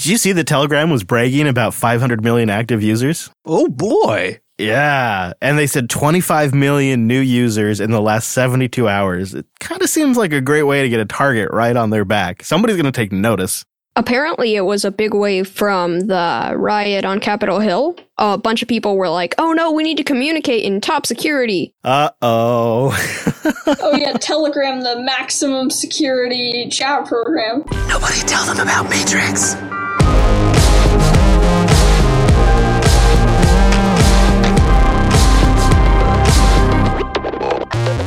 did you see the Telegram was bragging about 500 million active users? Oh boy. Yeah, and they said 25 million new users in the last 72 hours. It kind of seems like a great way to get a target right on their back. Somebody's going to take notice. Apparently, it was a big wave from the riot on Capitol Hill. A bunch of people were like, oh no, we need to communicate in top security. Uh oh. oh, yeah, Telegram, the maximum security chat program. Nobody tell them about Matrix.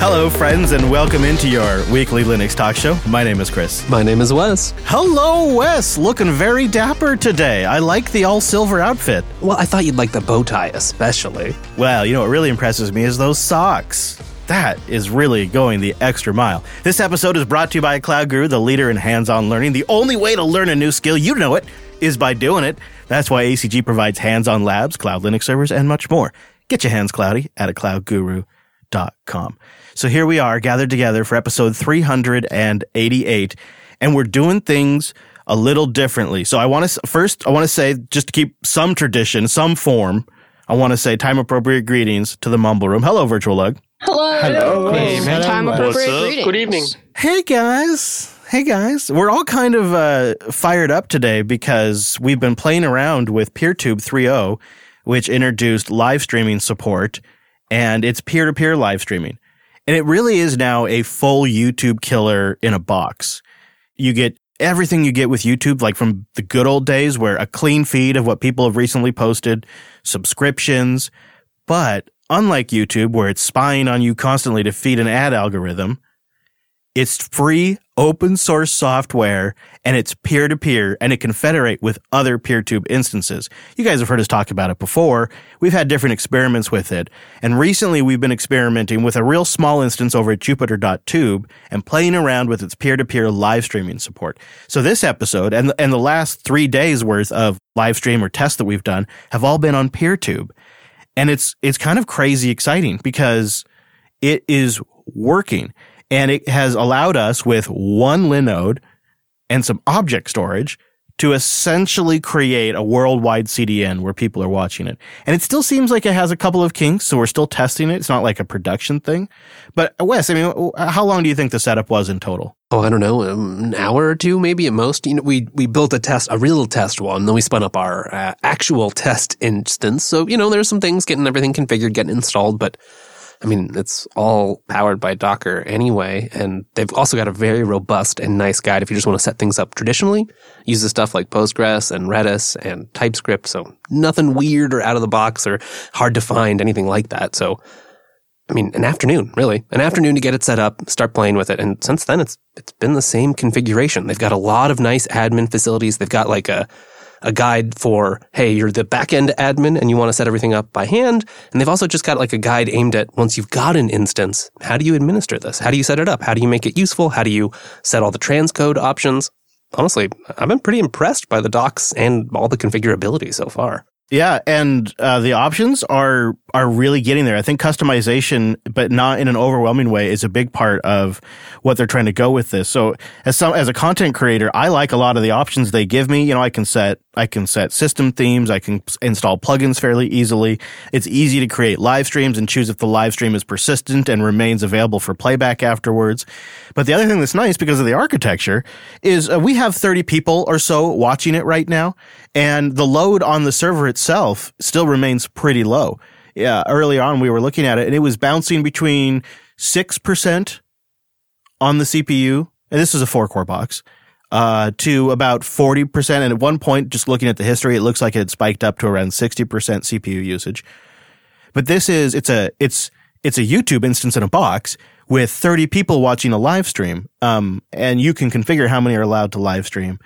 Hello, friends, and welcome into your weekly Linux talk show. My name is Chris. My name is Wes. Hello, Wes. Looking very dapper today. I like the all silver outfit. Well, I thought you'd like the bow tie especially. Well, you know what really impresses me is those socks. That is really going the extra mile. This episode is brought to you by Cloud Guru, the leader in hands on learning. The only way to learn a new skill, you know it, is by doing it. That's why ACG provides hands on labs, cloud Linux servers, and much more. Get your hands cloudy at a cloudguru.com. So here we are gathered together for episode 388, and we're doing things a little differently. So I want to first, I want to say, just to keep some tradition, some form, I want to say time appropriate greetings to the Mumble Room. Hello, Virtual LUG. Hello. Hello. Hey, time appropriate greetings. Good evening. Hey guys. Hey guys. We're all kind of uh, fired up today because we've been playing around with PeerTube 3.0, which introduced live streaming support, and it's peer to peer live streaming. And it really is now a full YouTube killer in a box. You get everything you get with YouTube, like from the good old days where a clean feed of what people have recently posted, subscriptions. But unlike YouTube, where it's spying on you constantly to feed an ad algorithm, it's free open source software and it's peer to peer and it can federate with other PeerTube instances. You guys have heard us talk about it before. We've had different experiments with it. And recently we've been experimenting with a real small instance over at Jupiter.tube and playing around with its peer to peer live streaming support. So this episode and, and the last three days worth of live stream or tests that we've done have all been on PeerTube. And it's, it's kind of crazy exciting because it is working. And it has allowed us with one Linode and some object storage to essentially create a worldwide CDN where people are watching it. And it still seems like it has a couple of kinks, so we're still testing it. It's not like a production thing. But Wes, I mean, how long do you think the setup was in total? Oh, I don't know, um, an hour or two, maybe at most. You know, we we built a test, a real test one, then we spun up our uh, actual test instance. So you know, there's some things getting everything configured, getting installed, but I mean, it's all powered by Docker anyway, and they've also got a very robust and nice guide if you just want to set things up traditionally. Uses stuff like Postgres and Redis and TypeScript, so nothing weird or out of the box or hard to find, anything like that. So, I mean, an afternoon, really, an afternoon to get it set up, start playing with it, and since then it's it's been the same configuration. They've got a lot of nice admin facilities. They've got like a a guide for, hey, you're the backend admin and you want to set everything up by hand. And they've also just got like a guide aimed at once you've got an instance, how do you administer this? How do you set it up? How do you make it useful? How do you set all the transcode options? Honestly, I've been pretty impressed by the docs and all the configurability so far. Yeah, and uh, the options are are really getting there. I think customization, but not in an overwhelming way, is a big part of what they're trying to go with this. So, as some as a content creator, I like a lot of the options they give me. You know, I can set I can set system themes, I can install plugins fairly easily. It's easy to create live streams and choose if the live stream is persistent and remains available for playback afterwards. But the other thing that's nice because of the architecture is uh, we have 30 people or so watching it right now, and the load on the server itself still remains pretty low yeah, early on we were looking at it and it was bouncing between 6% on the CPU. And this is a four core box. Uh, to about 40%. And at one point, just looking at the history, it looks like it had spiked up to around 60% CPU usage. But this is, it's a, it's, it's a YouTube instance in a box with 30 people watching a live stream. Um, and you can configure how many are allowed to live stream.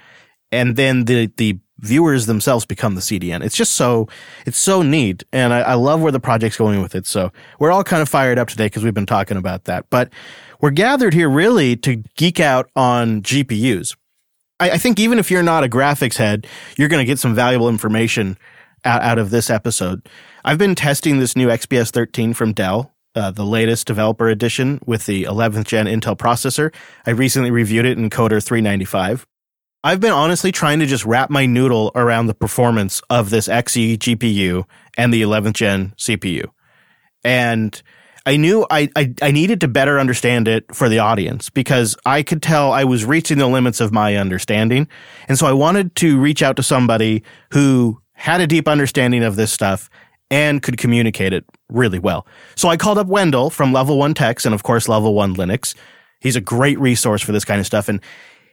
And then the, the viewers themselves become the CDN. It's just so it's so neat, and I, I love where the project's going with it. So we're all kind of fired up today because we've been talking about that. But we're gathered here really to geek out on GPUs. I, I think even if you're not a graphics head, you're going to get some valuable information out, out of this episode. I've been testing this new XPS 13 from Dell. Uh, the latest developer edition with the 11th gen Intel processor. I recently reviewed it in Coder 395. I've been honestly trying to just wrap my noodle around the performance of this Xe GPU and the 11th gen CPU. And I knew I, I, I needed to better understand it for the audience because I could tell I was reaching the limits of my understanding. And so I wanted to reach out to somebody who had a deep understanding of this stuff and could communicate it really well. So I called up Wendell from Level 1 Techs and of course Level 1 Linux. He's a great resource for this kind of stuff and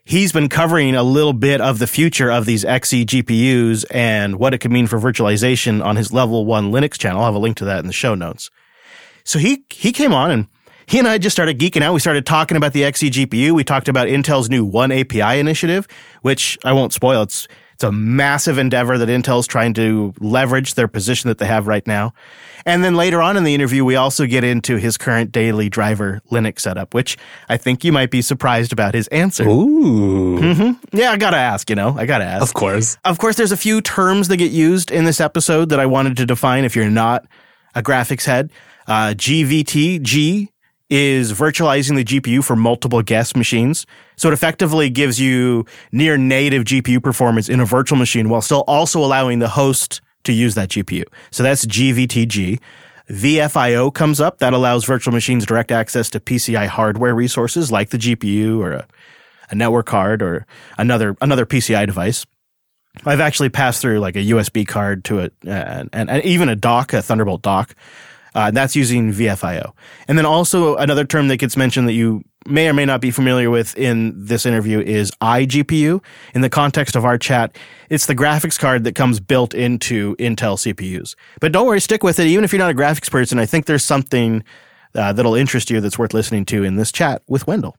he's been covering a little bit of the future of these Xe GPUs and what it could mean for virtualization on his Level 1 Linux channel. I'll have a link to that in the show notes. So he he came on and he and I just started geeking out. We started talking about the Xe GPU. We talked about Intel's new oneAPI initiative, which I won't spoil. It's it's a massive endeavor that Intel's trying to leverage their position that they have right now. And then later on in the interview, we also get into his current daily driver Linux setup, which I think you might be surprised about his answer. Ooh. Mm-hmm. Yeah, I gotta ask, you know, I gotta ask. Of course. Of course, there's a few terms that get used in this episode that I wanted to define if you're not a graphics head. Uh, GVT, G is virtualizing the GPU for multiple guest machines. So it effectively gives you near native GPU performance in a virtual machine while still also allowing the host to use that GPU. So that's GVT-g. VFIO comes up. That allows virtual machines direct access to PCI hardware resources like the GPU or a, a network card or another, another PCI device. I've actually passed through like a USB card to it and, and, and even a dock, a Thunderbolt dock. Uh, that's using VFIO. And then also another term that gets mentioned that you may or may not be familiar with in this interview is iGPU. In the context of our chat, it's the graphics card that comes built into Intel CPUs. But don't worry, stick with it. Even if you're not a graphics person, I think there's something uh, that'll interest you that's worth listening to in this chat with Wendell.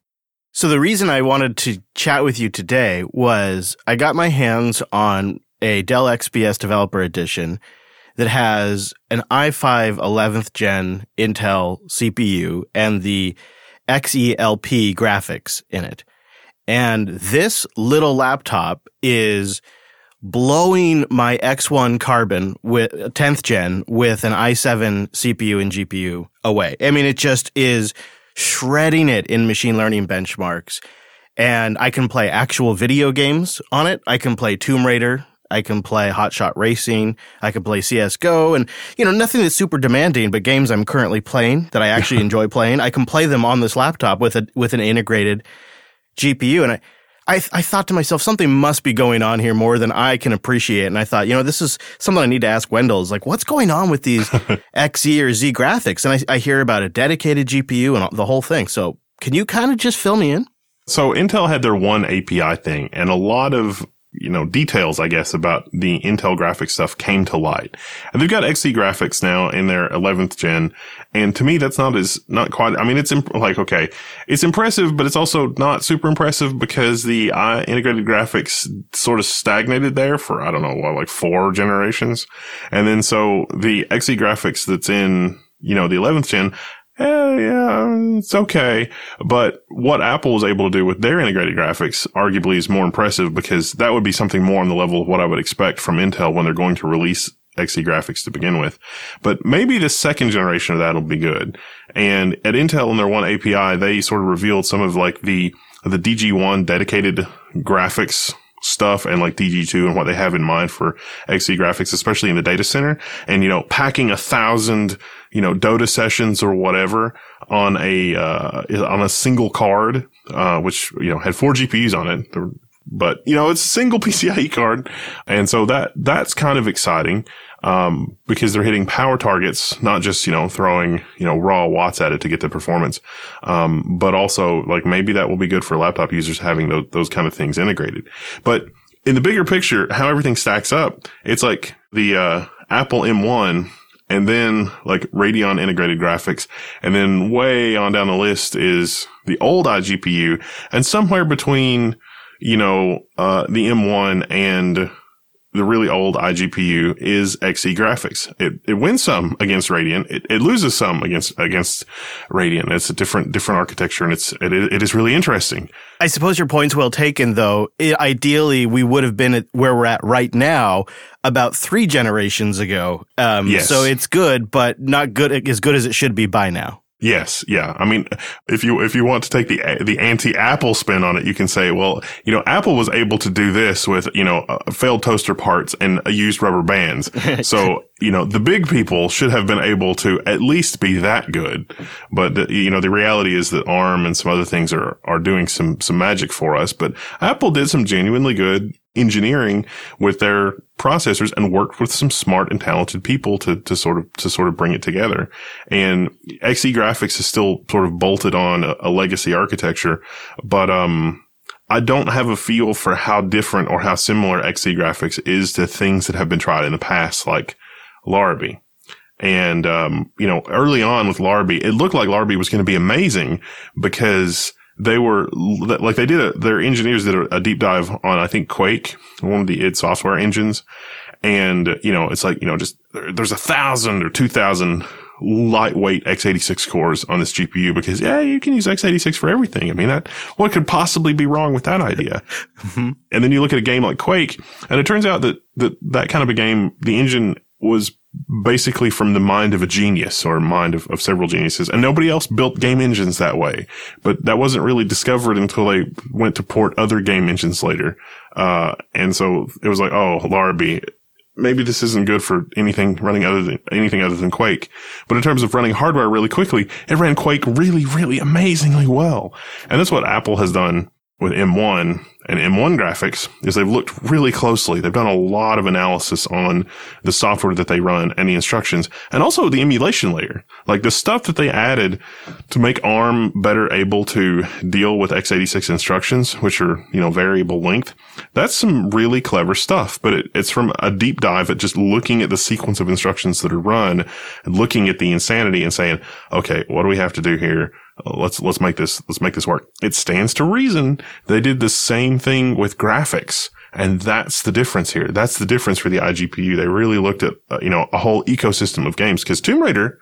So the reason I wanted to chat with you today was I got my hands on a Dell XPS Developer Edition that has an i5 11th gen Intel CPU and the Xe-LP graphics in it. And this little laptop is blowing my X1 Carbon with 10th gen with an i7 CPU and GPU away. I mean, it just is shredding it in machine learning benchmarks. And I can play actual video games on it. I can play Tomb Raider I can play Hotshot Racing. I can play CSGO and, you know, nothing that's super demanding, but games I'm currently playing that I actually enjoy playing. I can play them on this laptop with a, with an integrated GPU. And I, I, I thought to myself, something must be going on here more than I can appreciate. And I thought, you know, this is something I need to ask Wendell is like, what's going on with these XE or Z graphics? And I, I hear about a dedicated GPU and the whole thing. So can you kind of just fill me in? So Intel had their oneAPI thing and a lot of you know, details, I guess, about the Intel graphics stuff came to light. And they've got Xe graphics now in their 11th gen. And to me, that's not as, not quite, I mean, it's imp- like, okay, it's impressive, but it's also not super impressive because the uh, integrated graphics sort of stagnated there for, I don't know, what, like four generations. And then so the Xe graphics that's in, you know, the 11th gen eh, yeah, it's okay. But what Apple was able to do with their integrated graphics arguably is more impressive because that would be something more on the level of what I would expect from Intel when they're going to release Xe graphics to begin with. But maybe the second generation of that will be good. And at Intel in their oneAPI, they sort of revealed some of like the, the DG1 dedicated graphics stuff and like DG2 and what they have in mind for Xe graphics, especially in the data center. And, you know, packing a thousand, you know, Dota sessions or whatever on a, uh, on a single card, uh, which, you know, had four GPUs on it. But, you know, it's a single PCIe card. And so that, that's kind of exciting. Um, because they're hitting power targets, not just, you know, throwing, you know, raw watts at it to get the performance. Um, but also like maybe that will be good for laptop users having those, those kind of things integrated. But in the bigger picture, how everything stacks up, it's like the, uh, Apple M1 and then like Radeon integrated graphics. And then way on down the list is the old iGPU and somewhere between, you know, uh, the M1 and the really old iGPU is Xe graphics. It, it wins some against Radeon. It, it loses some against, against Radeon. It's a different, different architecture and it's, it, it is really interesting. I suppose your point's well taken, though. It, ideally, we would have been at where we're at right now about three generations ago. Um, Yes. So it's good, but not good as good as it should be by now. Yes, yeah. I mean, if you if you want to take the the anti-Apple spin on it, you can say, well, you know, Apple was able to do this with you know uh, failed toaster parts and uh, used rubber bands. so you know, the big people should have been able to at least be that good. But the, you know, the reality is that ARM and some other things are are doing some some magic for us. But Apple did some genuinely good engineering with their processors and worked with some smart and talented people to, to sort of, to sort of bring it together. And XE graphics is still sort of bolted on a, a legacy architecture, but, um, I don't have a feel for how different or how similar XE graphics is to things that have been tried in the past, like Larrabee. And, um, you know, early on with Larrabee, it looked like Larrabee was going to be amazing because they were like they did a, their engineers did a, a, deep dive on I think Quake, one of the id Software engines, and you know it's like you know just there's a thousand or two thousand lightweight x86 cores on this GPU because yeah you can use x86 for everything. I mean that what could possibly be wrong with that idea? mm-hmm. And then you look at a game like Quake, and it turns out that that that kind of a game the engine was basically from the mind of a genius or mind of, of several geniuses. And nobody else built game engines that way. But that wasn't really discovered until they went to port other game engines later. Uh, and so it was like, oh, Larrabee, maybe this isn't good for anything running other than anything other than Quake. But in terms of running hardware really quickly, it ran Quake really, really amazingly well. And that's what Apple has done with M1 and M1 graphics is they've looked really closely. They've done a lot of analysis on the software that they run and the instructions and also the emulation layer. Like the stuff that they added to make ARM better able to deal with x86 instructions, which are, you know, variable length. That's some really clever stuff, but it, it's from a deep dive at just looking at the sequence of instructions that are run and looking at the insanity and saying, okay, what do we have to do here? Let's let's make this let's make this work. It stands to reason they did the same thing with graphics. And that's the difference here. That's the difference for the iGPU. They really looked at, uh, you know, a whole ecosystem of games because Tomb Raider,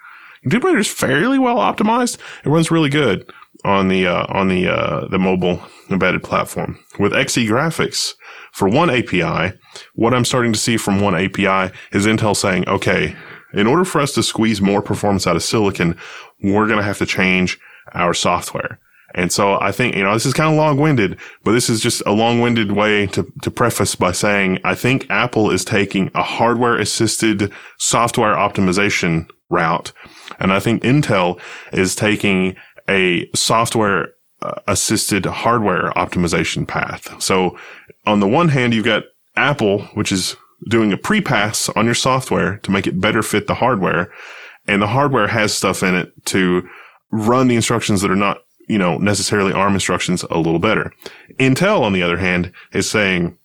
Tomb Raider is fairly well optimized. It runs really good on the, uh, on the, uh, the mobile embedded platform with XE graphics for oneAPI. What I'm starting to see from oneAPI is Intel saying, okay, in order for us to squeeze more performance out of silicon, we're going to have to change our software. And so I think, you know, this is kind of long winded, but this is just a long winded way to, to preface by saying I think Apple is taking a hardware assisted software optimization route. And I think Intel is taking a software uh, assisted hardware optimization path. So on the one hand, you've got Apple, which is doing a pre-pass on your software to make it better fit the hardware. And the hardware has stuff in it to run the instructions that are not, you know, necessarily ARM instructions a little better. Intel, on the other hand, is saying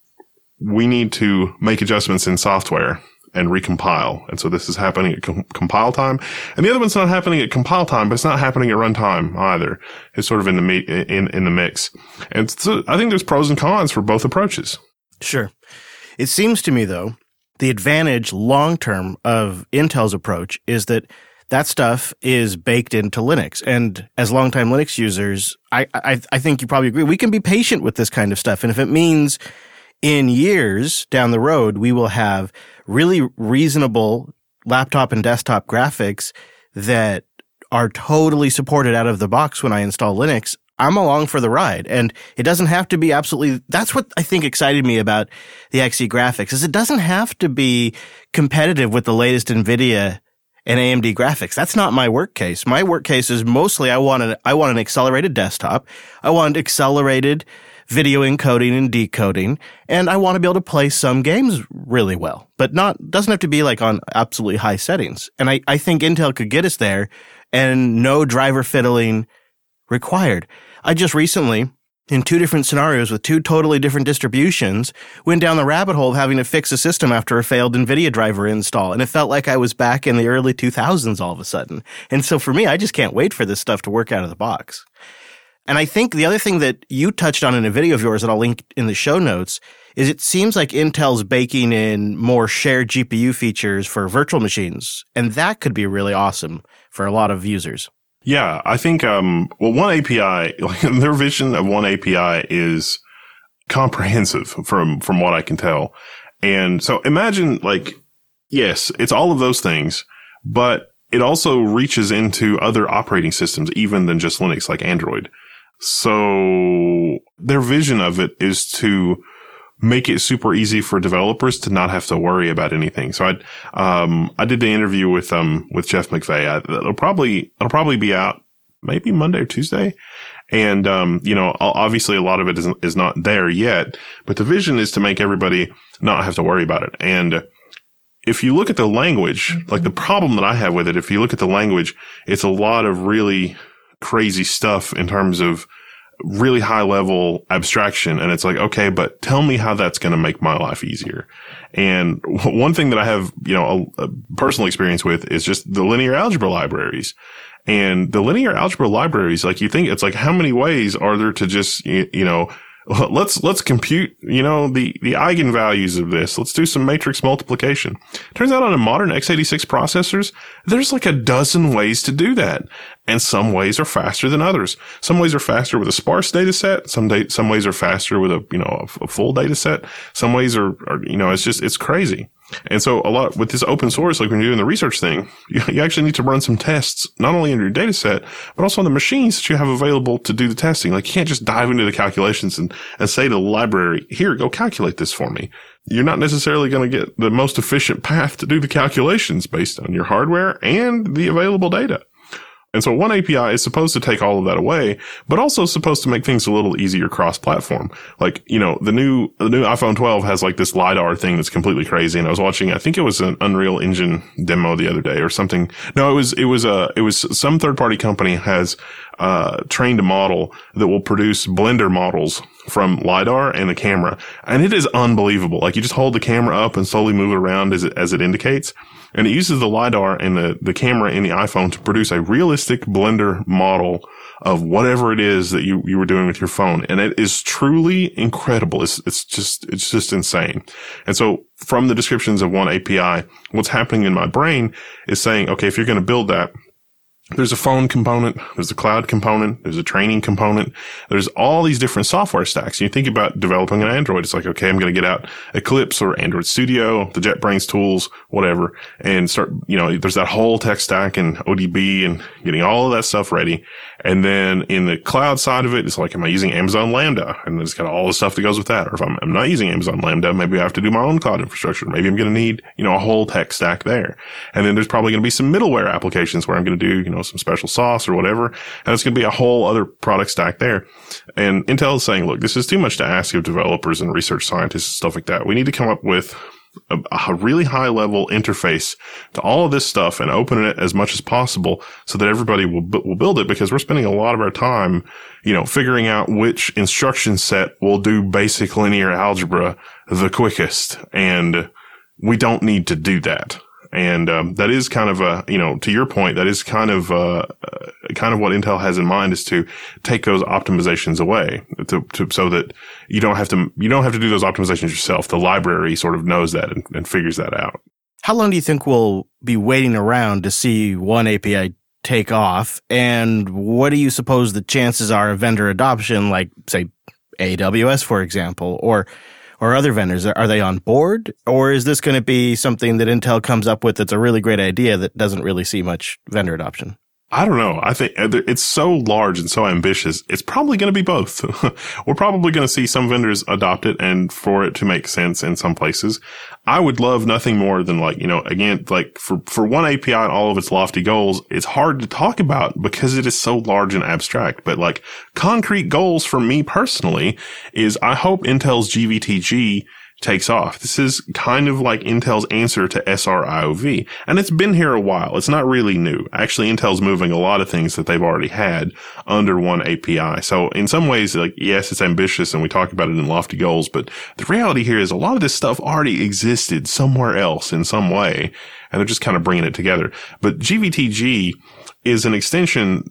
we need to make adjustments in software and recompile. And so this is happening at com- compile time. And the other one's not happening at compile time, but it's not happening at runtime either. It's sort of in the me- in in the mix. And so I think there's pros and cons for both approaches. Sure. It seems to me though, the advantage long term of Intel's approach is that that stuff is baked into Linux. And as longtime Linux users, I, I, I think you probably agree, we can be patient with this kind of stuff. And if it means in years down the road, we will have really reasonable laptop and desktop graphics that are totally supported out of the box when I install Linux, I'm along for the ride. And it doesn't have to be absolutely, that's what I think excited me about the XE graphics is it doesn't have to be competitive with the latest NVIDIA and AMD graphics. That's not my work case. My work case is mostly I want an, I want an accelerated desktop. I want accelerated video encoding and decoding, and I want to be able to play some games really well, but not, doesn't have to be like on absolutely high settings. And I, I think Intel could get us there and no driver fiddling required. I just recently in two different scenarios with two totally different distributions, went down the rabbit hole of having to fix a system after a failed NVIDIA driver install. And it felt like I was back in the early 2000s all of a sudden. And so for me, I just can't wait for this stuff to work out of the box. And I think the other thing that you touched on in a video of yours that I'll link in the show notes is it seems like Intel's baking in more shared GPU features for virtual machines. And that could be really awesome for a lot of users. Yeah, I think, um, well, oneAPI, like their vision of one API is comprehensive from, from what I can tell. And so imagine like, yes, it's all of those things, but it also reaches into other operating systems, even than just Linux, like Android. So their vision of it is to make it super easy for developers to not have to worry about anything. So I, um, I did the interview with, um, with Jeff McVeigh. It'll probably, it'll probably be out maybe Monday or Tuesday. And, um, you know, obviously a lot of it is, is not there yet, but the vision is to make everybody not have to worry about it. And if you look at the language, like the problem that I have with it, if you look at the language, it's a lot of really crazy stuff in terms of really high level abstraction. And it's like, okay, but tell me how that's going to make my life easier. And one thing that I have, you know, a, a personal experience with is just the linear algebra libraries. And the linear algebra libraries, like you think it's like, how many ways are there to just, you, you know, let's let's compute you know the the eigenvalues of this let's do some matrix multiplication turns out on a modern x86 processors there's like a dozen ways to do that and some ways are faster than others some ways are faster with a sparse data set some day, some ways are faster with a you know a, a full data set some ways are, are you know it's just it's crazy and so a lot with this open source, like when you're doing the research thing, you, you, actually need to run some tests, not only in your data set, but also on the machines that you have available to do the testing. Like you can't just dive into the calculations and, and say to the library, here, go calculate this for me. You're not necessarily going to get the most efficient path to do the calculations based on your hardware and the available data. And so oneAPI is supposed to take all of that away, but also supposed to make things a little easier cross-platform. Like, you know, the new, the new iPhone 12 has like this LiDAR thing that's completely crazy. And I was watching, I think it was an Unreal Engine demo the other day or something. No, it was, it was, a, it was some third party company has, uh, trained a model that will produce blender models from LiDAR and the camera. And it is unbelievable. Like you just hold the camera up and slowly move it around as it, as it indicates. And it uses the LiDAR and the, the camera in the iPhone to produce a realistic blender model of whatever it is that you, you were doing with your phone. And it is truly incredible. It's, it's just, it's just insane. And so from the descriptions of oneAPI, what's happening in my brain is saying, okay, if you're going to build that, there's a phone component, there's a cloud component, there's a training component, there's all these different software stacks. You think about developing an Android, it's like, okay, I'm going to get out Eclipse or Android Studio, the JetBrains tools, whatever, and start, you know, there's that whole tech stack and ADB and getting all of that stuff ready. And then in the cloud side of it, it's like, am I using Amazon Lambda? And it's got all the stuff that goes with that. Or if I'm, I'm not using Amazon Lambda, maybe I have to do my own cloud infrastructure. Maybe I'm going to need, you know, a whole tech stack there. And then there's probably going to be some middleware applications where I'm going to do, you know, some special sauce or whatever. And it's going to be a whole other product stack there. And Intel is saying, look, this is too much to ask of developers and research scientists and stuff like that. We need to come up with a, a, really high level interface to all of this stuff and open it as much as possible so that everybody will, will build it because we're spending a lot of our time, you know, figuring out which instruction set will do basic linear algebra the quickest. And we don't need to do that. And um, that is kind of a, you know, to your point, that is kind of uh, uh, kind of what Intel has in mind is to take those optimizations away, to, to, so that you don't have to you don't have to do those optimizations yourself. The library sort of knows that and, and figures that out. How long do you think we'll be waiting around to see oneAPI take off? And what do you suppose the chances are of vendor adoption, like say AWS, for example, or or other vendors? Are they on board? Or is this going to be something that Intel comes up with that's a really great idea that doesn't really see much vendor adoption? I don't know. I think uh, it's so large and so ambitious. It's probably going to be both. We're probably going to see some vendors adopt it and for it to make sense in some places. I would love nothing more than like, you know, again, like for, for oneAPI and all of its lofty goals, it's hard to talk about because it is so large and abstract. But like concrete goals for me personally is I hope Intel's GVT-g takes off. This is kind of like Intel's answer to SR-IOV. And it's been here a while. It's not really new. Actually, Intel's moving a lot of things that they've already had under oneAPI. So in some ways, like, yes, it's ambitious and we talk about it in lofty goals, but the reality here is a lot of this stuff already existed somewhere else in some way. And they're just kind of bringing it together. But GVT-g is an extension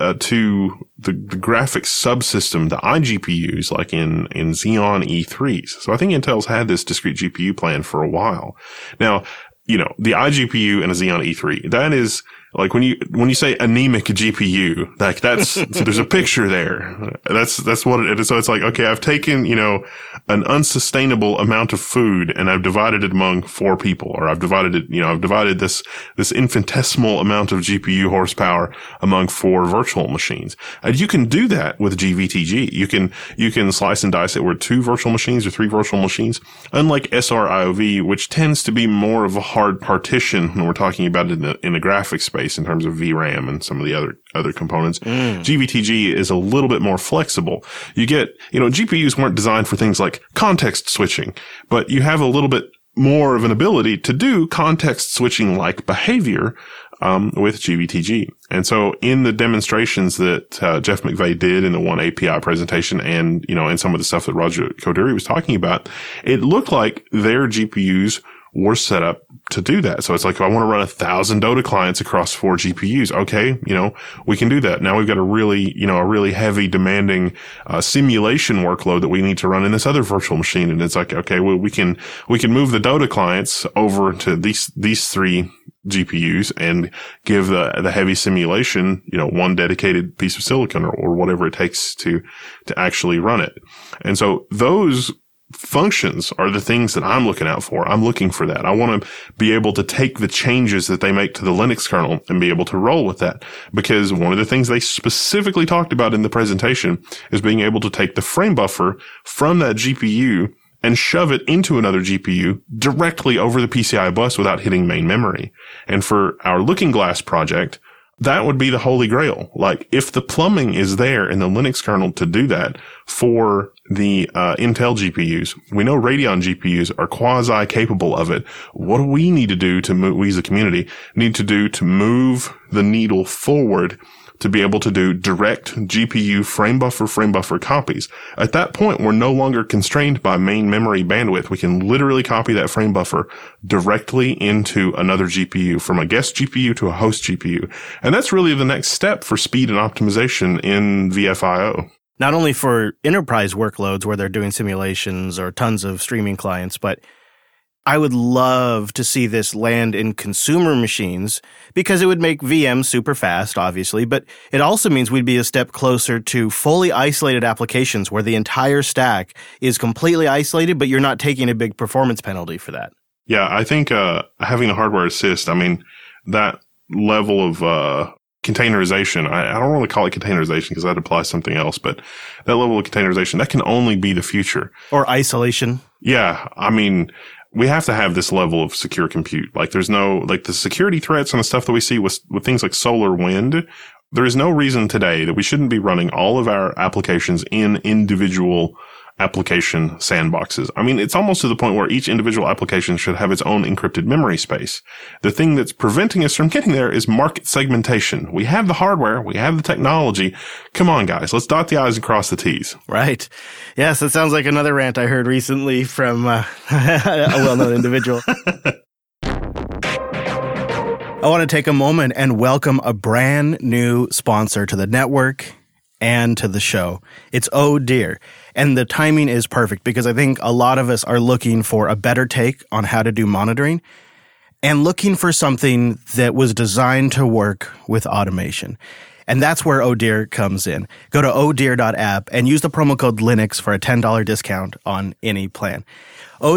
uh, to the, the graphics subsystem, the iGPUs, like in, in Xeon E3s. So I think Intel's had this discrete GPU plan for a while. Now, you know, the iGPU and a Xeon E3, that is, like when you when you say anemic GPU, like that's so there's a picture there. That's that's what it is. So it's like okay, I've taken you know an unsustainable amount of food and I've divided it among four people, or I've divided it you know I've divided this this infinitesimal amount of GPU horsepower among four virtual machines. And you can do that with GVT-g. You can you can slice and dice it with two virtual machines or three virtual machines. Unlike SR-IOV, which tends to be more of a hard partition when we're talking about it in the in the graphics space in terms of VRAM and some of the other other components. GVT-g is a little bit more flexible. You get, you know, GPUs weren't designed for things like context switching, but you have a little bit more of an ability to do context switching like behavior um, with GVT-g. And so in the demonstrations that uh, Jeff McVeigh did in the oneAPI presentation and, you know, and some of the stuff that Raja Koduri was talking about, it looked like their GPUs were set up to do that. So it's like, I want to run a thousand Dota clients across four GPUs. Okay. You know, we can do that. Now we've got a really, you know, a really heavy demanding, uh, simulation workload that we need to run in this other virtual machine. And it's like, okay, well, we can, we can move the Dota clients over to these, these three GPUs and give the, the heavy simulation, you know, one dedicated piece of silicon or, or whatever it takes to, to actually run it. And so those functions are the things that I'm looking out for. I'm looking for that. I want to be able to take the changes that they make to the Linux kernel and be able to roll with that. Because one of the things they specifically talked about in the presentation is being able to take the frame buffer from that GPU and shove it into another GPU directly over the PCI bus without hitting main memory. And for our Looking Glass project, that would be the holy grail. Like if the plumbing is there in the Linux kernel to do that for the uh, Intel GPUs, we know Radeon GPUs are quasi capable of it. What do we need to do to move, we as a community need to do to move the needle forward to be able to do direct GPU frame buffer, frame buffer copies. At that point, we're no longer constrained by main memory bandwidth. We can literally copy that frame buffer directly into another GPU from a guest GPU to a host GPU. And that's really the next step for speed and optimization in VFIO. Not only for enterprise workloads where they're doing simulations or tons of streaming clients, but I would love to see this land in consumer machines because it would make VM super fast, obviously, but it also means we'd be a step closer to fully isolated applications where the entire stack is completely isolated, but you're not taking a big performance penalty for that. Yeah, I think uh, having a hardware assist, I mean, that level of uh, containerization, I, I don't want to call it containerization because that applies something else, but that level of containerization, that can only be the future. Or isolation. Yeah, I mean, we have to have this level of secure compute. Like there's no, like the security threats and the stuff that we see with, with things like solar wind. There is no reason today that we shouldn't be running all of our applications in individual application sandboxes. I mean, it's almost to the point where each individual application should have its own encrypted memory space. The thing that's preventing us from getting there is market segmentation. We have the hardware, we have the technology. Come on, guys, let's dot the I's and cross the T's. Right. Yes, that sounds like another rant I heard recently from uh, a well known individual. I want to take a moment and welcome a brand new sponsor to the network and to the show. It's Oh Dear. And the timing is perfect because I think a lot of us are looking for a better take on how to do monitoring and looking for something that was designed to work with automation. And that's where Dear comes in. Go to ohdear.app and use the promo code Linux for a $10 discount on any plan.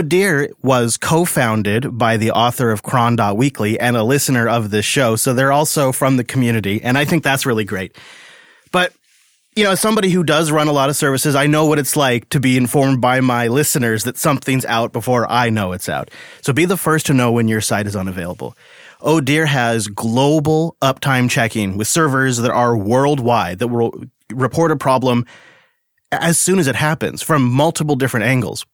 Dear was co-founded by the author of Cron.weekly and a listener of this show. So they're also from the community. And I think that's really great. You know, as somebody who does run a lot of services, I know what it's like to be informed by my listeners that something's out before I know it's out. So be the first to know when your site is unavailable. Dear has global uptime checking with servers that are worldwide that will report a problem as soon as it happens from multiple different angles.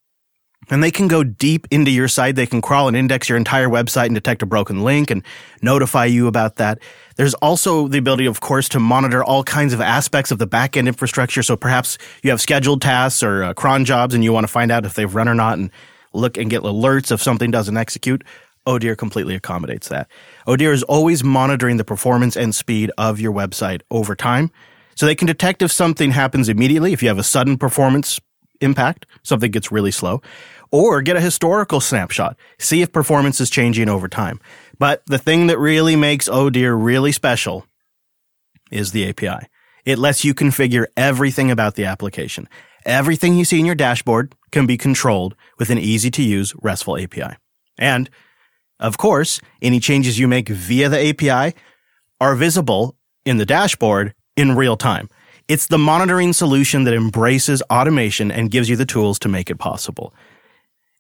And they can go deep into your site. They can crawl and index your entire website and detect a broken link and notify you about that. There's also the ability, of course, to monitor all kinds of aspects of the backend infrastructure. So perhaps you have scheduled tasks or uh, cron jobs and you want to find out if they've run or not and look and get alerts if something doesn't execute. Odear completely accommodates that. Odear is always monitoring the performance and speed of your website over time. So they can detect if something happens immediately, if you have a sudden performance impact, something gets really slow, or get a historical snapshot. See if performance is changing over time. But the thing that really makes Oh Dear really special is the API. It lets you configure everything about the application. Everything you see in your dashboard can be controlled with an easy to use RESTful API. And of course, any changes you make via the API are visible in the dashboard in real time. It's the monitoring solution that embraces automation and gives you the tools to make it possible.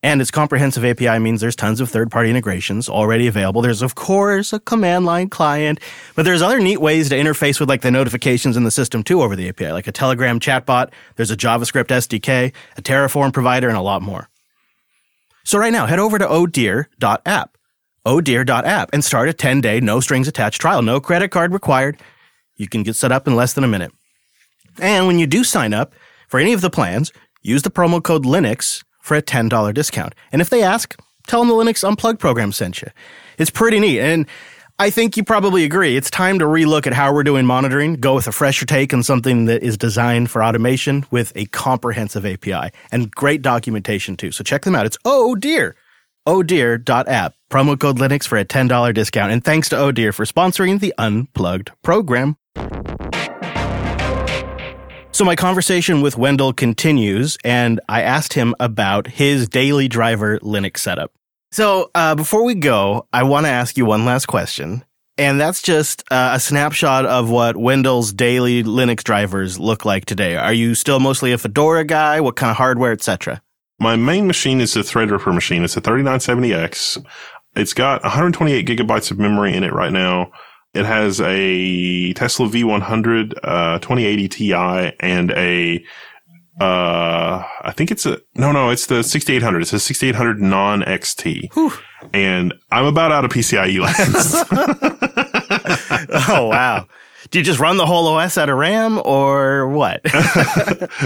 And its comprehensive API means there's tons of third party integrations already available. There's, of course, a command line client, but there's other neat ways to interface with like the notifications in the system too over the API, like a Telegram chatbot. There's a JavaScript SDK, a Terraform provider, and a lot more. So right now, head over to ohdear.app, ohdear.app, and start a 10 day, no strings attached trial. No credit card required. You can get set up in less than a minute. And when you do sign up for any of the plans, use the promo code Linux for a $10 discount. And if they ask, tell them the Linux Unplugged program sent you. It's pretty neat. And I think you probably agree. It's time to relook at how we're doing monitoring, go with a fresher take on something that is designed for automation with a comprehensive API and great documentation too. So check them out. It's oh dear. Oh dear.app. Promo code Linux for a $10 discount. And thanks to Oh dear for sponsoring the Unplugged program. So my conversation with Wendell continues, and I asked him about his daily driver Linux setup. So uh, before we go, I want to ask you one last question, and that's just uh, a snapshot of what Wendell's daily Linux drivers look like today. Are you still mostly a Fedora guy? What kind of hardware, etc.? My main machine is a Threadripper machine. It's a 3970X. It's got 128 gigabytes of memory in it right now. It has a Tesla V100, uh, 2080 Ti and a, uh, I think it's a, no, no, it's the 6800. It's a 6800 non XT. And I'm about out of PCIe lanes. oh wow. Do you just run the whole OS out of RAM or what?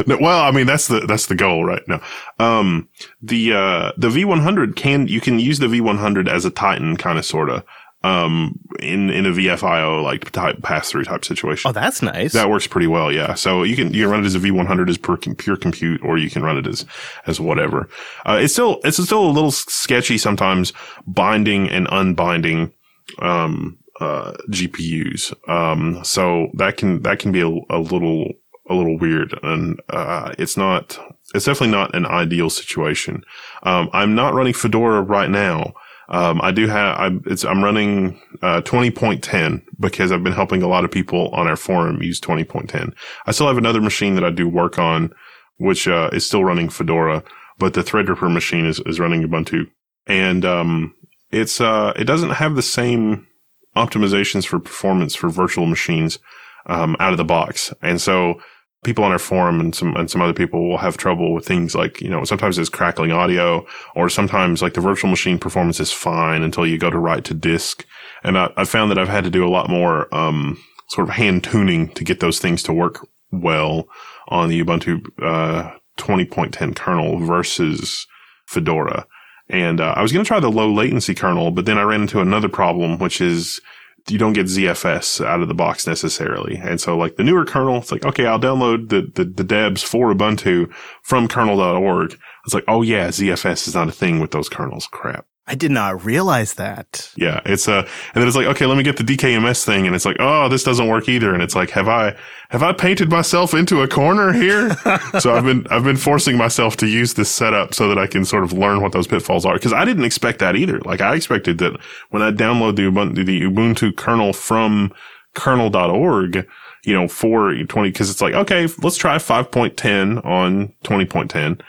No, well, I mean, that's the, that's the goal right now. Um, the, uh, the V100 can, you can use the V100 as a Titan kind of sort of, um, in, in a VFIO like type pass through type situation. oh, that's nice. That works pretty well, yeah. So you can you can run it as a V100 as per pure compute, or you can run it as as whatever. Uh, it's still it's still a little sketchy sometimes binding and unbinding um, uh, GPUs. Um, so that can that can be a, a little a little weird, and uh, it's not it's definitely not an ideal situation. Um, I'm not running Fedora right now. Um, I do have, I'm, it's, I'm running, uh, 20.10 because I've been helping a lot of people on our forum use 20.10. I still have another machine that I do work on, which, uh, is still running Fedora, but the Threadripper machine is, is running Ubuntu. And, um, it's, uh, it doesn't have the same optimizations for performance for virtual machines, um, out of the box. And so, people on our forum and some and some other people will have trouble with things like you know sometimes it's crackling audio or sometimes like the virtual machine performance is fine until you go to write to disk and I, I found that I've had to do a lot more um, sort of hand tuning to get those things to work well on the Ubuntu uh, 20.10 kernel versus Fedora. And uh, I was going to try the low latency kernel, but then I ran into another problem, which is you don't get ZFS out of the box necessarily. And so like the newer kernel, it's like, okay, I'll download the, the, the debs for Ubuntu from kernel.org. It's like, oh yeah, ZFS is not a thing with those kernels. Crap. I did not realize that. Yeah. It's uh, and then it's like, okay, let me get the DKMS thing. And it's like, oh, this doesn't work either. And it's like, have I, have I painted myself into a corner here? so I've been, I've been forcing myself to use this setup so that I can sort of learn what those pitfalls are. Cause I didn't expect that either. Like I expected that when I download the Ubuntu, the Ubuntu kernel from kernel.org, you know, for 20, cause it's like, okay, let's try 5.10 on 20.10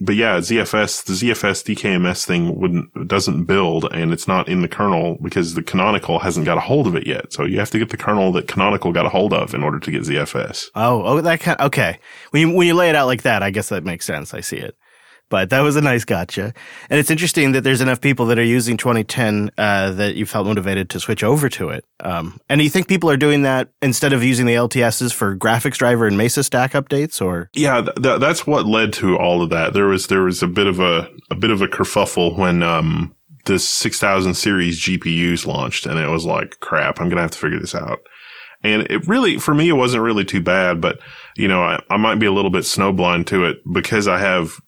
but yeah, ZFS, the ZFS DKMS thing wouldn't, doesn't build and it's not in the kernel because the canonical hasn't got a hold of it yet. So you have to get the kernel that canonical got a hold of in order to get ZFS. Oh, oh, that kind. Okay, when you when you lay it out like that, I guess that makes sense. I see it. But that was a nice gotcha, and it's interesting that there's enough people that are using 2010 uh, that you felt motivated to switch over to it. Um, and do you think people are doing that instead of using the LTSs for graphics driver and Mesa Stack updates, or Yeah, th- th- that's what led to all of that. There was, there was a bit of a, a bit of a kerfuffle when, um, the 6000 series GPUs launched and it was like, crap, I'm to have to figure this out. And it really, for me, it wasn't really too bad, but you know, I, I might be a little bit snowblind to it because I have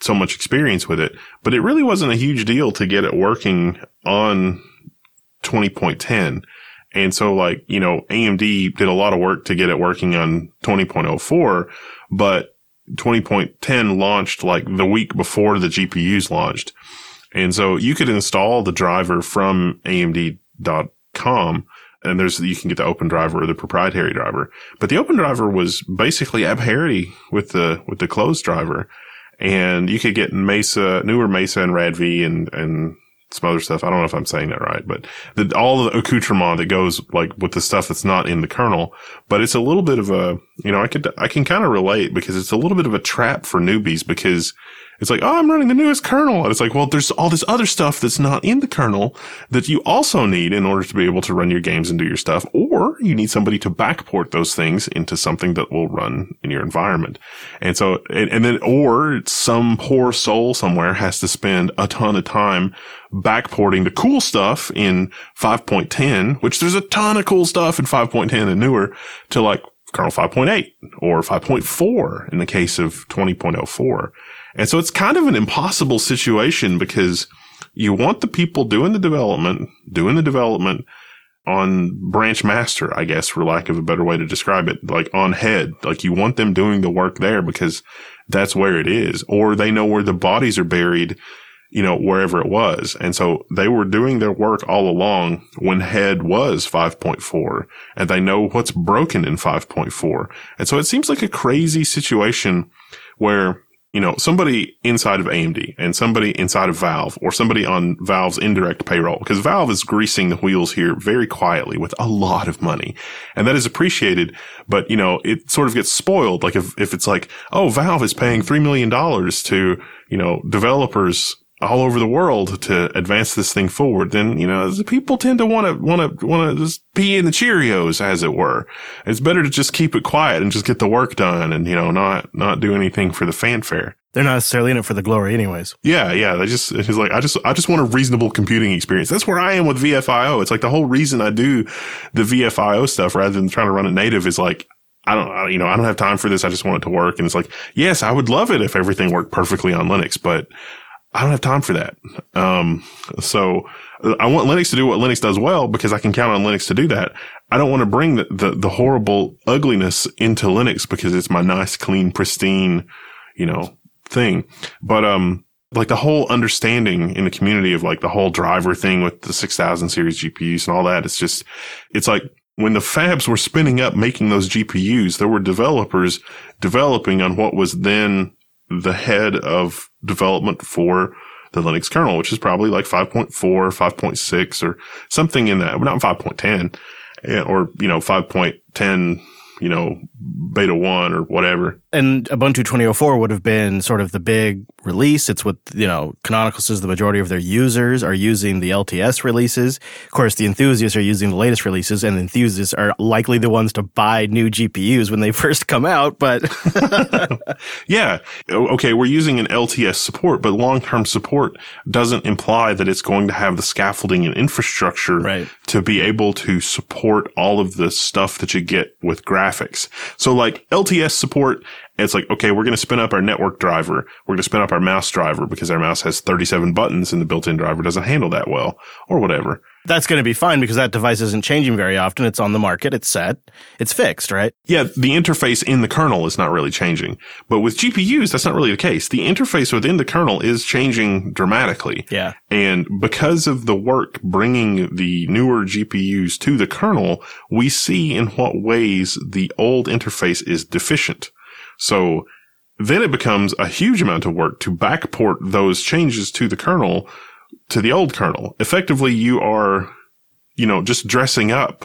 so much experience with it, but it really wasn't a huge deal to get it working on 20.10. And so like, you know, AMD did a lot of work to get it working on 20.04, but 20.10 launched like the week before the GPUs launched. And so you could install the driver from AMD.com and there's, you can get the open driver or the proprietary driver, but the open driver was basically at parity with the, with the closed driver. And you could get Mesa, newer Mesa and RADV and, and some other stuff. I don't know if I'm saying that right, but the, all the accoutrement that goes like with the stuff that's not in the kernel. But it's a little bit of a, you know, I could, I can kind of relate because it's a little bit of a trap for newbies because it's like, oh, I'm running the newest kernel. And it's like, well, there's all this other stuff that's not in the kernel that you also need in order to be able to run your games and do your stuff. Or you need somebody to backport those things into something that will run in your environment. And so, and, and then, or some poor soul somewhere has to spend a ton of time backporting the cool stuff in 5.10, which there's a ton of cool stuff in 5.10 and newer to like kernel 5.8 or 5.4 in the case of 20.04. And so it's kind of an impossible situation because you want the people doing the development, doing the development on branch master, I guess, for lack of a better way to describe it, like on head. Like you want them doing the work there because that's where it is, or they know where the bodies are buried, you know, wherever it was. And so they were doing their work all along when head was 5.4 and they know what's broken in 5.4. And so it seems like a crazy situation where you know, somebody inside of AMD and somebody inside of Valve or somebody on Valve's indirect payroll, because Valve is greasing the wheels here very quietly with a lot of money. And that is appreciated, but you know, it sort of gets spoiled. Like if, if it's like, oh, Valve is paying $3 million to, you know, developers all over the world to advance this thing forward, then, you know, people tend to want to, want to, want to just pee in the Cheerios, as it were. It's better to just keep it quiet and just get the work done and, you know, not, not do anything for the fanfare. They're not necessarily in it for the glory anyways. Yeah, yeah. They just, it's like, I just, I just want a reasonable computing experience. That's where I am with VFIO. It's like the whole reason I do the VFIO stuff rather than trying to run it native is like, I don't, you know, I don't have time for this. I just want it to work. And it's like, yes, I would love it if everything worked perfectly on Linux, but I don't have time for that. Um, so I want Linux to do what Linux does well because I can count on Linux to do that. I don't want to bring the, the, the horrible ugliness into Linux because it's my nice, clean, pristine, you know, thing. But, um, like the whole understanding in the community of like the whole driver thing with the 6000 series GPUs and all that. It's just, it's like when the fabs were spinning up making those GPUs, there were developers developing on what was then the head of development for the Linux kernel, which is probably like 5.4, 5.6 or something in that, not 5.10 eh, or, you know, 5.10 you know, beta one or whatever. And Ubuntu 2004 would have been sort of the big release. It's what, you know, Canonical says the majority of their users are using the LTS releases. Of course, the enthusiasts are using the latest releases and enthusiasts are likely the ones to buy new GPUs when they first come out. But yeah. Okay. We're using an LTS support, but long-term support doesn't imply that it's going to have the scaffolding and infrastructure right. to be able to support all of the stuff that you get with graphics graphics. So like LTS support, it's like, okay, we're going to spin up our network driver. We're going to spin up our mouse driver because our mouse has 37 buttons and the built-in driver doesn't handle that well or whatever. That's going to be fine because that device isn't changing very often. It's on the market. It's set. It's fixed, right? Yeah. The interface in the kernel is not really changing, but with GPUs, that's not really the case. The interface within the kernel is changing dramatically. Yeah. And because of the work bringing the newer GPUs to the kernel, we see in what ways the old interface is deficient. So then it becomes a huge amount of work to backport those changes to the kernel to the old kernel. Effectively, you are, you know, just dressing up,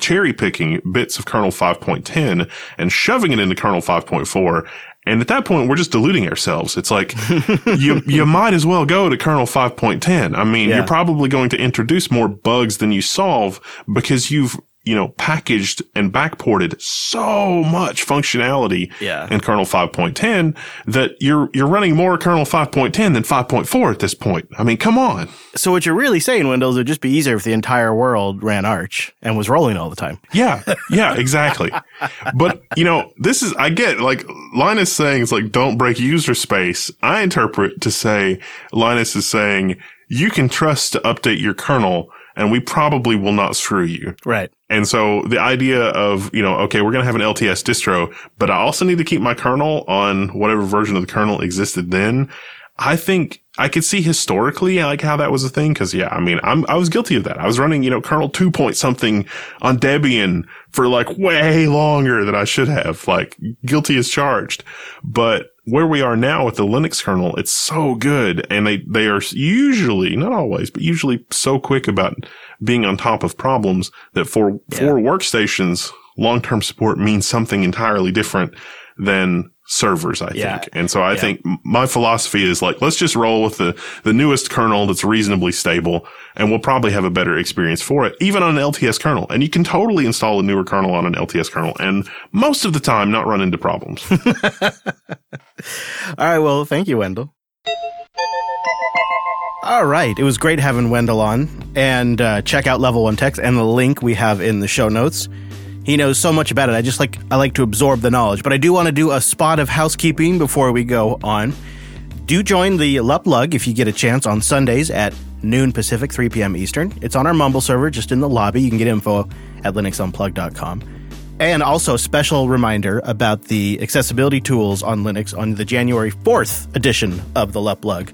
cherry picking bits of kernel 5.10 and shoving it into kernel 5.4. And at that point, we're just deluding ourselves. It's like you you might as well go to kernel 5.10. I mean, Yeah. you're probably going to introduce more bugs than you solve because you've you know, packaged and backported so much functionality Yeah. in kernel 5.10 that you're, you're running more kernel 5.10 than 5.4 at this point. I mean, come on. So what you're really saying, Wendell, would just be easier if the entire world ran Arch and was rolling all the time. Yeah. Yeah, exactly. but, you know, this is, I get like Linus saying it's like, don't break user space. I interpret to say Linus is saying you can trust to update your kernel and we probably will not screw you. Right. And so the idea of, you know, okay, we're going to have an LTS distro, but I also need to keep my kernel on whatever version of the kernel existed then. I think I could see historically like how that was a thing. Cause yeah, I mean, I'm, I was guilty of that. I was running, you know, kernel two point something on Debian for like way longer than I should have, like guilty as charged. But where we are now with the Linux kernel, it's so good. And they, they are usually, not always, but usually so quick about being on top of problems that for, for workstations, long-term support means something entirely different than servers, I Yeah. think. And so I think my philosophy is like, let's just roll with the, the newest kernel that's reasonably stable and we'll probably have a better experience for it, even on an LTS kernel. And you can totally install a newer kernel on an LTS kernel and most of the time not run into problems. All right. Well, thank you, Wendell. All right. It was great having Wendell on. And uh, check out Level1Techs and the link we have in the show notes. He knows so much about it. I just like I like to absorb the knowledge. But I do want to do a spot of housekeeping before we go on. Do join the Luplug if you get a chance on Sundays at noon Pacific, 3 p.m. Eastern. It's on our Mumble server, just in the lobby. You can get info at linuxunplug.com. And also, special reminder about the accessibility tools on Linux on the January 4th edition of the Luplug.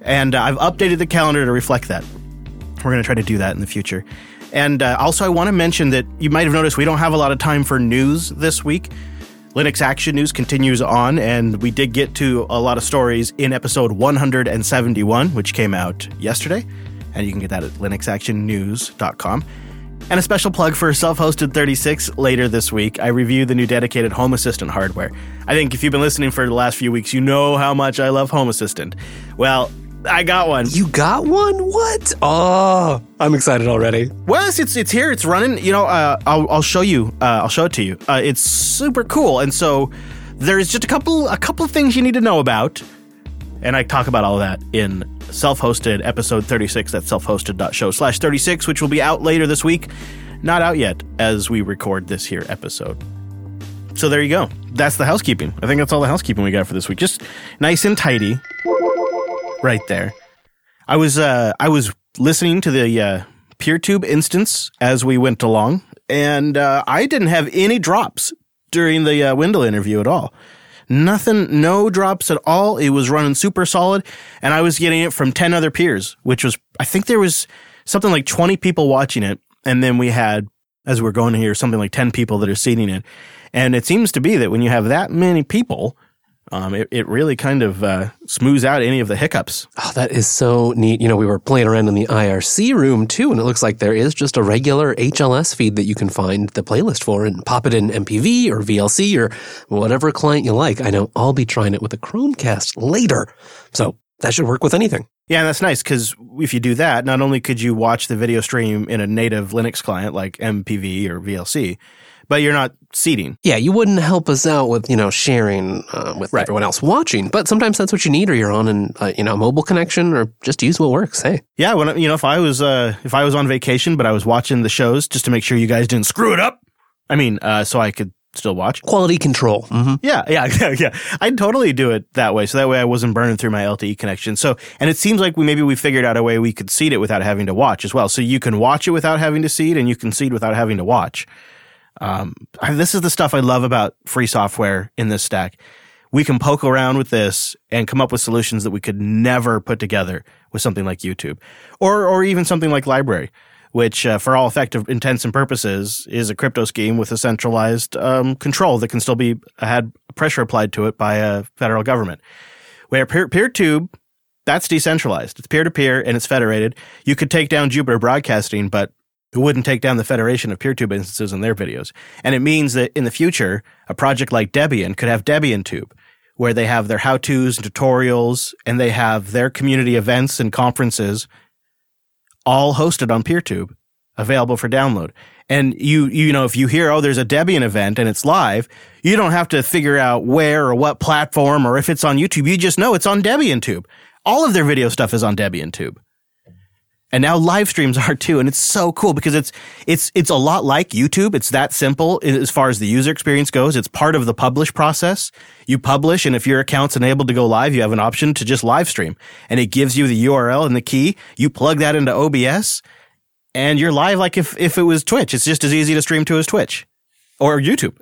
And I've updated the calendar to reflect that. We're going to try to do that in the future. And uh, also, I want to mention that you might have noticed we don't have a lot of time for news this week. Linux Action News continues on, and we did get to a lot of stories in episode 171, which came out yesterday. And you can get that at linuxactionnews.com. And a special plug for Self Hosted 36 later this week. I review the new dedicated Home Assistant hardware. I think if you've been listening for the last few weeks, you know how much I love Home Assistant. Well, I got one. You got one? What? Oh, I'm excited already. Well, it's it's, here. It's running. You know, uh, I'll I'll show you. Uh, I'll show it to you. Uh, it's super cool. And so there's just a couple a couple of things you need to know about, and I talk about all that in self-hosted episode 36. That's self-hosted.show slash 36, which will be out later this week. Not out yet as we record this here episode. So there you go. That's the housekeeping. I think that's all the housekeeping we got for this week. Just nice and tidy, right there. I was uh, I was listening to the uh, PeerTube instance as we went along, and uh, I didn't have any drops during the uh, Wendell interview at all. Nothing, no drops at all. It was running super solid, and I was getting it from ten other peers, which was I think there was something like twenty people watching it, and then we had as we're going here something like ten people that are seating it, and it seems to be that when you have that many people. Um, it, it really kind of uh, smooths out any of the hiccups. Oh, that is so neat. You know, we were playing around in the IRC room too, and it looks like there is just a regular HLS feed that you can find the playlist for and pop it in MPV or VLC or whatever client you like. I know I'll be trying it with a Chromecast later. So that should work with anything. Yeah, and that's nice because if you do that, not only could you watch the video stream in a native Linux client like MPV or VLC, but you're not seeding. Yeah, you wouldn't help us out with, you know, sharing uh, with Right. everyone else watching, but sometimes that's what you need or you're on an, uh, you know, mobile connection or just use what works. Hey. Yeah, when you know if I was uh, if I was on vacation, but I was watching the shows just to make sure you guys didn't screw it up. I mean, uh, so I could still watch. Quality control. hmm Yeah, yeah, yeah, yeah. I'd totally do it that way. So that way I wasn't burning through my LTE connection. So, and it seems like we maybe we figured out a way we could seed it without having to watch as well. So you can watch it without having to seed and you can seed without having to watch. Um, I- this is the stuff I love about free software in this stack. We can poke around with this and come up with solutions that we could never put together with something like YouTube or, or even something like LBRY, which, uh, for all effective intents and purposes, is a crypto scheme with a centralized um, control that can still be had pressure applied to it by a federal government. Where peer, PeerTube, that's decentralized. It's peer to peer and it's federated. You could take down Jupiter Broadcasting, but it wouldn't take down the Federation of PeerTube instances in their videos. And it means that in the future, a project like Debian could have Debian Tube, where they have their how to's and tutorials, and they have their community events and conferences all hosted on PeerTube available for download. And you, you know, if you hear, oh, there's a Debian event and it's live, you don't have to figure out where or what platform or if it's on YouTube. You just know it's on DebianTube. All of their video stuff is on DebianTube. And now live streams are too. And it's so cool because it's, it's, it's a lot like YouTube. It's that simple as far as the user experience goes. It's part of the publish process. You publish and if your account's enabled to go live, you have an option to just live stream and it gives you the URL and the key. You plug that into OBS and you're live like if, if it was Twitch. It's just as easy to stream to as Twitch or YouTube.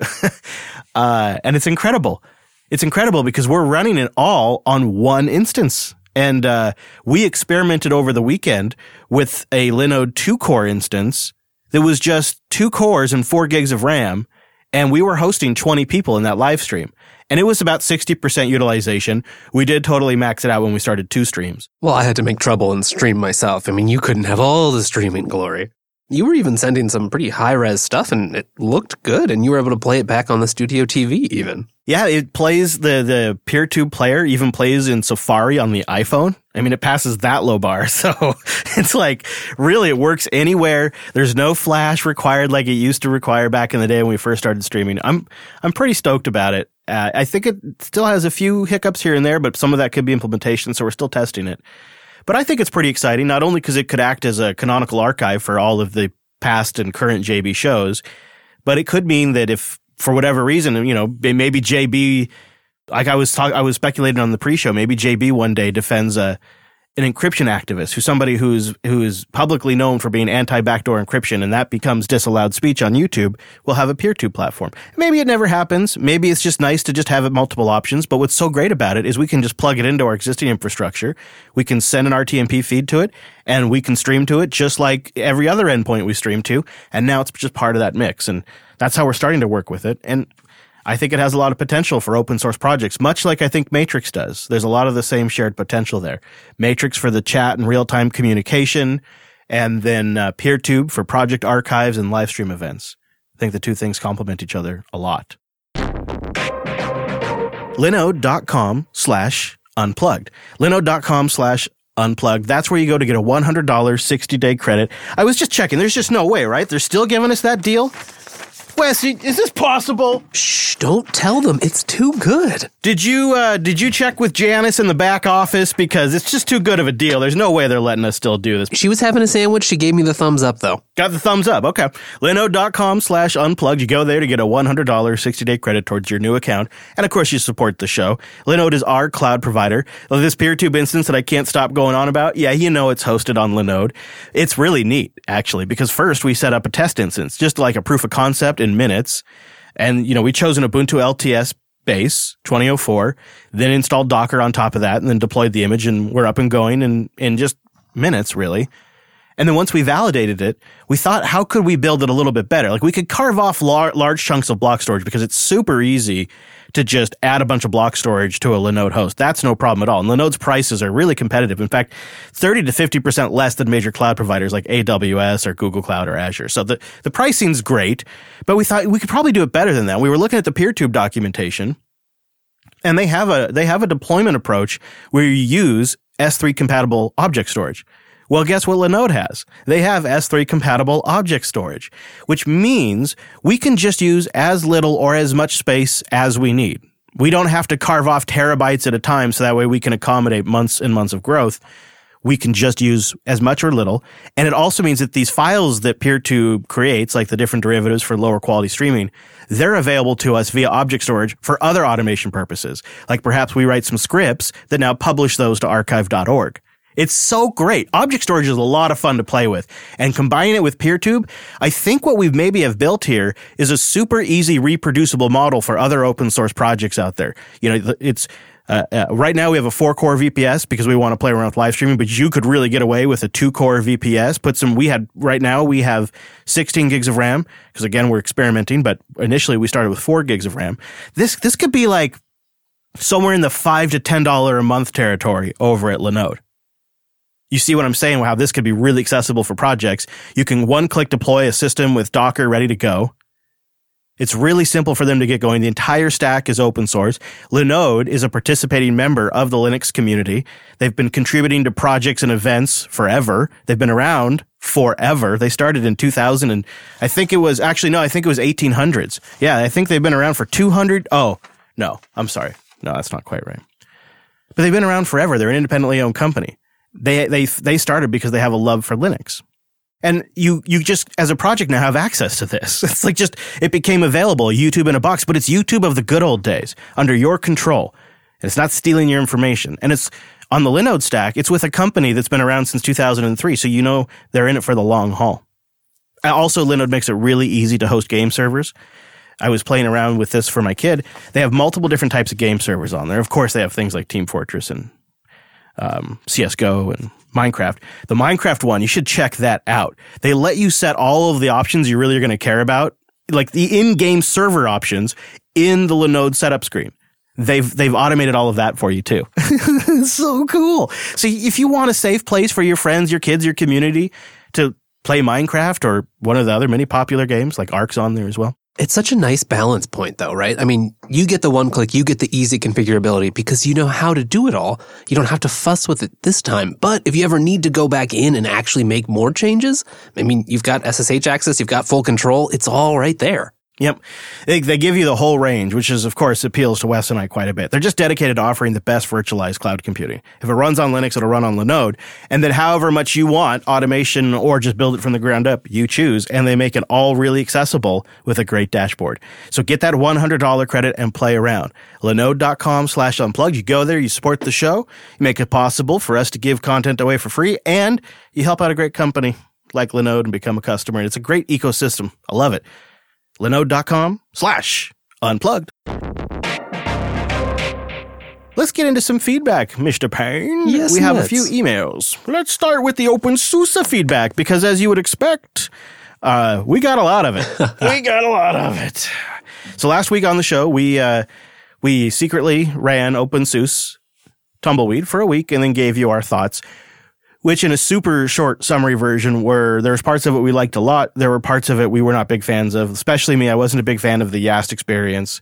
uh, and it's incredible. It's incredible because we're running it all on one instance. And uh, we experimented over the weekend with a Linode two core instance that was just two cores and four gigs of RAM. And we were hosting 20 people in that live stream. And it was about 60% utilization. We did totally max it out when we started two streams. Well, I had to make trouble and stream myself. I mean, you couldn't have all the streaming glory. You were even sending some pretty high res stuff and it looked good and you were able to play it back on the studio TV even. Yeah, it plays the the PeerTube player even plays in Safari on the iPhone. I mean, it passes that low bar. So it's like really it works anywhere. There's no flash required like it used to require back in the day when we first started streaming. I'm I'm pretty stoked about it. Uh, I think it still has a few hiccups here and there, but some of that could be implementation, so we're still testing it. But I think it's pretty exciting, not only because it could act as a canonical archive for all of the past and current JB shows, but it could mean that if for whatever reason, you know, maybe JB, like I was talking, I was speculating on the pre-show, maybe JB one day defends a an encryption activist who's somebody who's who's publicly known for being anti-backdoor encryption and that becomes disallowed speech on YouTube will have a PeerTube platform. Maybe it never happens. Maybe it's just nice to just have it multiple options. But what's so great about it is we can just plug it into our existing infrastructure. We can send an RTMP feed to it and we can stream to it just like every other endpoint we stream to. And now it's just part of that mix. And that's how we're starting to work with it. And I think it has a lot of potential for open source projects, much like I think Matrix does. There's a lot of the same shared potential there. Matrix for the chat and real time communication, and then uh, PeerTube for project archives and live stream events. I think the two things complement each other a lot. Linode.com slash unplugged. Linode.com slash unplugged. That's where you go to get a $100 60 day credit. I was just checking. There's just no way, right? They're still giving us that deal? Wes, is this possible? Shh, don't tell them. It's too good. Did you uh, did you check with Janice in the back office because it's just too good of a deal. There's no way they're letting us still do this. She was having a sandwich. She gave me the thumbs up though. Got the thumbs up. Okay. Linode.com slash unplugged. You go there to get a $100 60 day credit towards your new account. And of course, you support the show. Linode is our cloud provider. This PeerTube instance that I can't stop going on about. Yeah, you know it's hosted on Linode. It's really neat, actually, because first we set up a test instance, just like a proof of concept in minutes. And, you know, we chose an Ubuntu LTS base 2004, then installed Docker on top of that, and then deployed the image, and we're up and going in, in just minutes, really. And then once we validated it, we thought, how could we build it a little bit better? Like we could carve off lar- large chunks of block storage because it's super easy to just add a bunch of block storage to a Linode host. That's no problem at all. And Linode's prices are really competitive. In fact, 30 to 50% less than major cloud providers like AWS or Google Cloud or Azure. So the, the pricing's great, but we thought we could probably do it better than that. We were looking at the PeerTube documentation and they have a, they have a deployment approach where you use S3 compatible object storage. Well, guess what Linode has? They have S3 compatible object storage, which means we can just use as little or as much space as we need. We don't have to carve off terabytes at a time so that way we can accommodate months and months of growth. We can just use as much or little. And it also means that these files that PeerTube creates, like the different derivatives for lower quality streaming, they're available to us via object storage for other automation purposes. Like perhaps we write some scripts that now publish those to archive.org. It's so great. Object storage is a lot of fun to play with. And combining it with PeerTube, I think what we've maybe have built here is a super easy reproducible model for other open source projects out there. You know, it's, uh, uh, right now we have a four core VPS because we want to play around with live streaming, but you could really get away with a two core VPS. Put some, we had, right now we have 16 gigs of RAM because again, we're experimenting, but initially we started with four gigs of RAM. This, this could be like somewhere in the five to $10 a month territory over at Linode. You see what I'm saying? How this could be really accessible for projects. You can one click deploy a system with Docker ready to go. It's really simple for them to get going. The entire stack is open source. Linode is a participating member of the Linux community. They've been contributing to projects and events forever. They've been around forever. They started in 2000 and I think it was actually, no, I think it was 1800s. Yeah, I think they've been around for 200. Oh, no, I'm sorry. No, that's not quite right. But they've been around forever. They're an independently owned company. They, they, they started because they have a love for Linux. And you, you just, as a project now have access to this. It's like just, it became available, YouTube in a box, but it's YouTube of the good old days under your control. And it's not stealing your information. And it's on the Linode stack. It's with a company that's been around since 2003. So you know they're in it for the long haul. Uh, also, Linode makes it really easy to host game servers. I was playing around with this for my kid. They have multiple different types of game servers on there. Of course, they have things like Team Fortress and um, CSGO and Minecraft. The Minecraft one, you should check that out. They let you set all of the options you really are going to care about, like the in-game server options in the Linode setup screen. They've they've automated all of that for you too. so cool. So if you want a safe place for your friends, your kids, your community to play Minecraft or one of the other many popular games like Ark's on there as well. It's such a nice balance point though, right? I mean, you get the one click, you get the easy configurability because you know how to do it all. You don't have to fuss with it this time. But if you ever need to go back in and actually make more changes, I mean, you've got SSH access, you've got full control. It's all right there. Yep. They, they give you the whole range, which is, of course, appeals to Wes and I quite a bit. They're just dedicated to offering the best virtualized cloud computing. If it runs on Linux, it'll run on Linode. And then however much you want, automation or just build it from the ground up, you choose. And they make it all really accessible with a great dashboard. So get that $100 credit and play around. Linode.com slash unplugged. You go there, you support the show, you make it possible for us to give content away for free, and you help out a great company like Linode and become a customer. And it's a great ecosystem. I love it linode.com slash unplugged. Let's get into some feedback, Mr. Payne. Yes, we have a let's. few emails. Let's start with the OpenSUSE feedback because, as you would expect, uh, we got a lot of it. we got a lot of it. So last week on the show, we uh, we secretly ran OpenSUSE Tumbleweed for a week and then gave you our thoughts which in a super short summary version were there's parts of it we liked a lot. There were parts of it we were not big fans of, especially me. I wasn't a big fan of the Yast experience.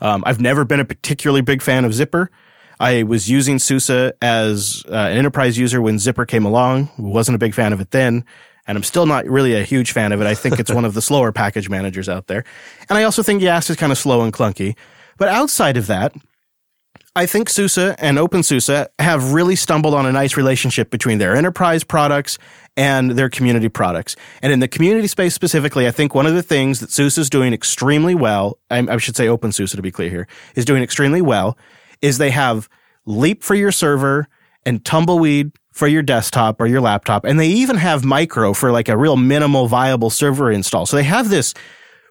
Um, I've never been a particularly big fan of Zypper. I was using SUSE as uh, an enterprise user when Zypper came along. Wasn't a big fan of it then. And I'm still not really a huge fan of it. I think it's one of the slower package managers out there. And I also think Yast is kind of slow and clunky. But outside of that, I think SUSE and OpenSUSE have really stumbled on a nice relationship between their enterprise products and their community products. And in the community space specifically, I think one of the things that SUSE is doing extremely well, I, I should say OpenSUSE to be clear here, is doing extremely well, is they have Leap for your server and Tumbleweed for your desktop or your laptop. And they even have Micro for like a real minimal viable server install. So they have this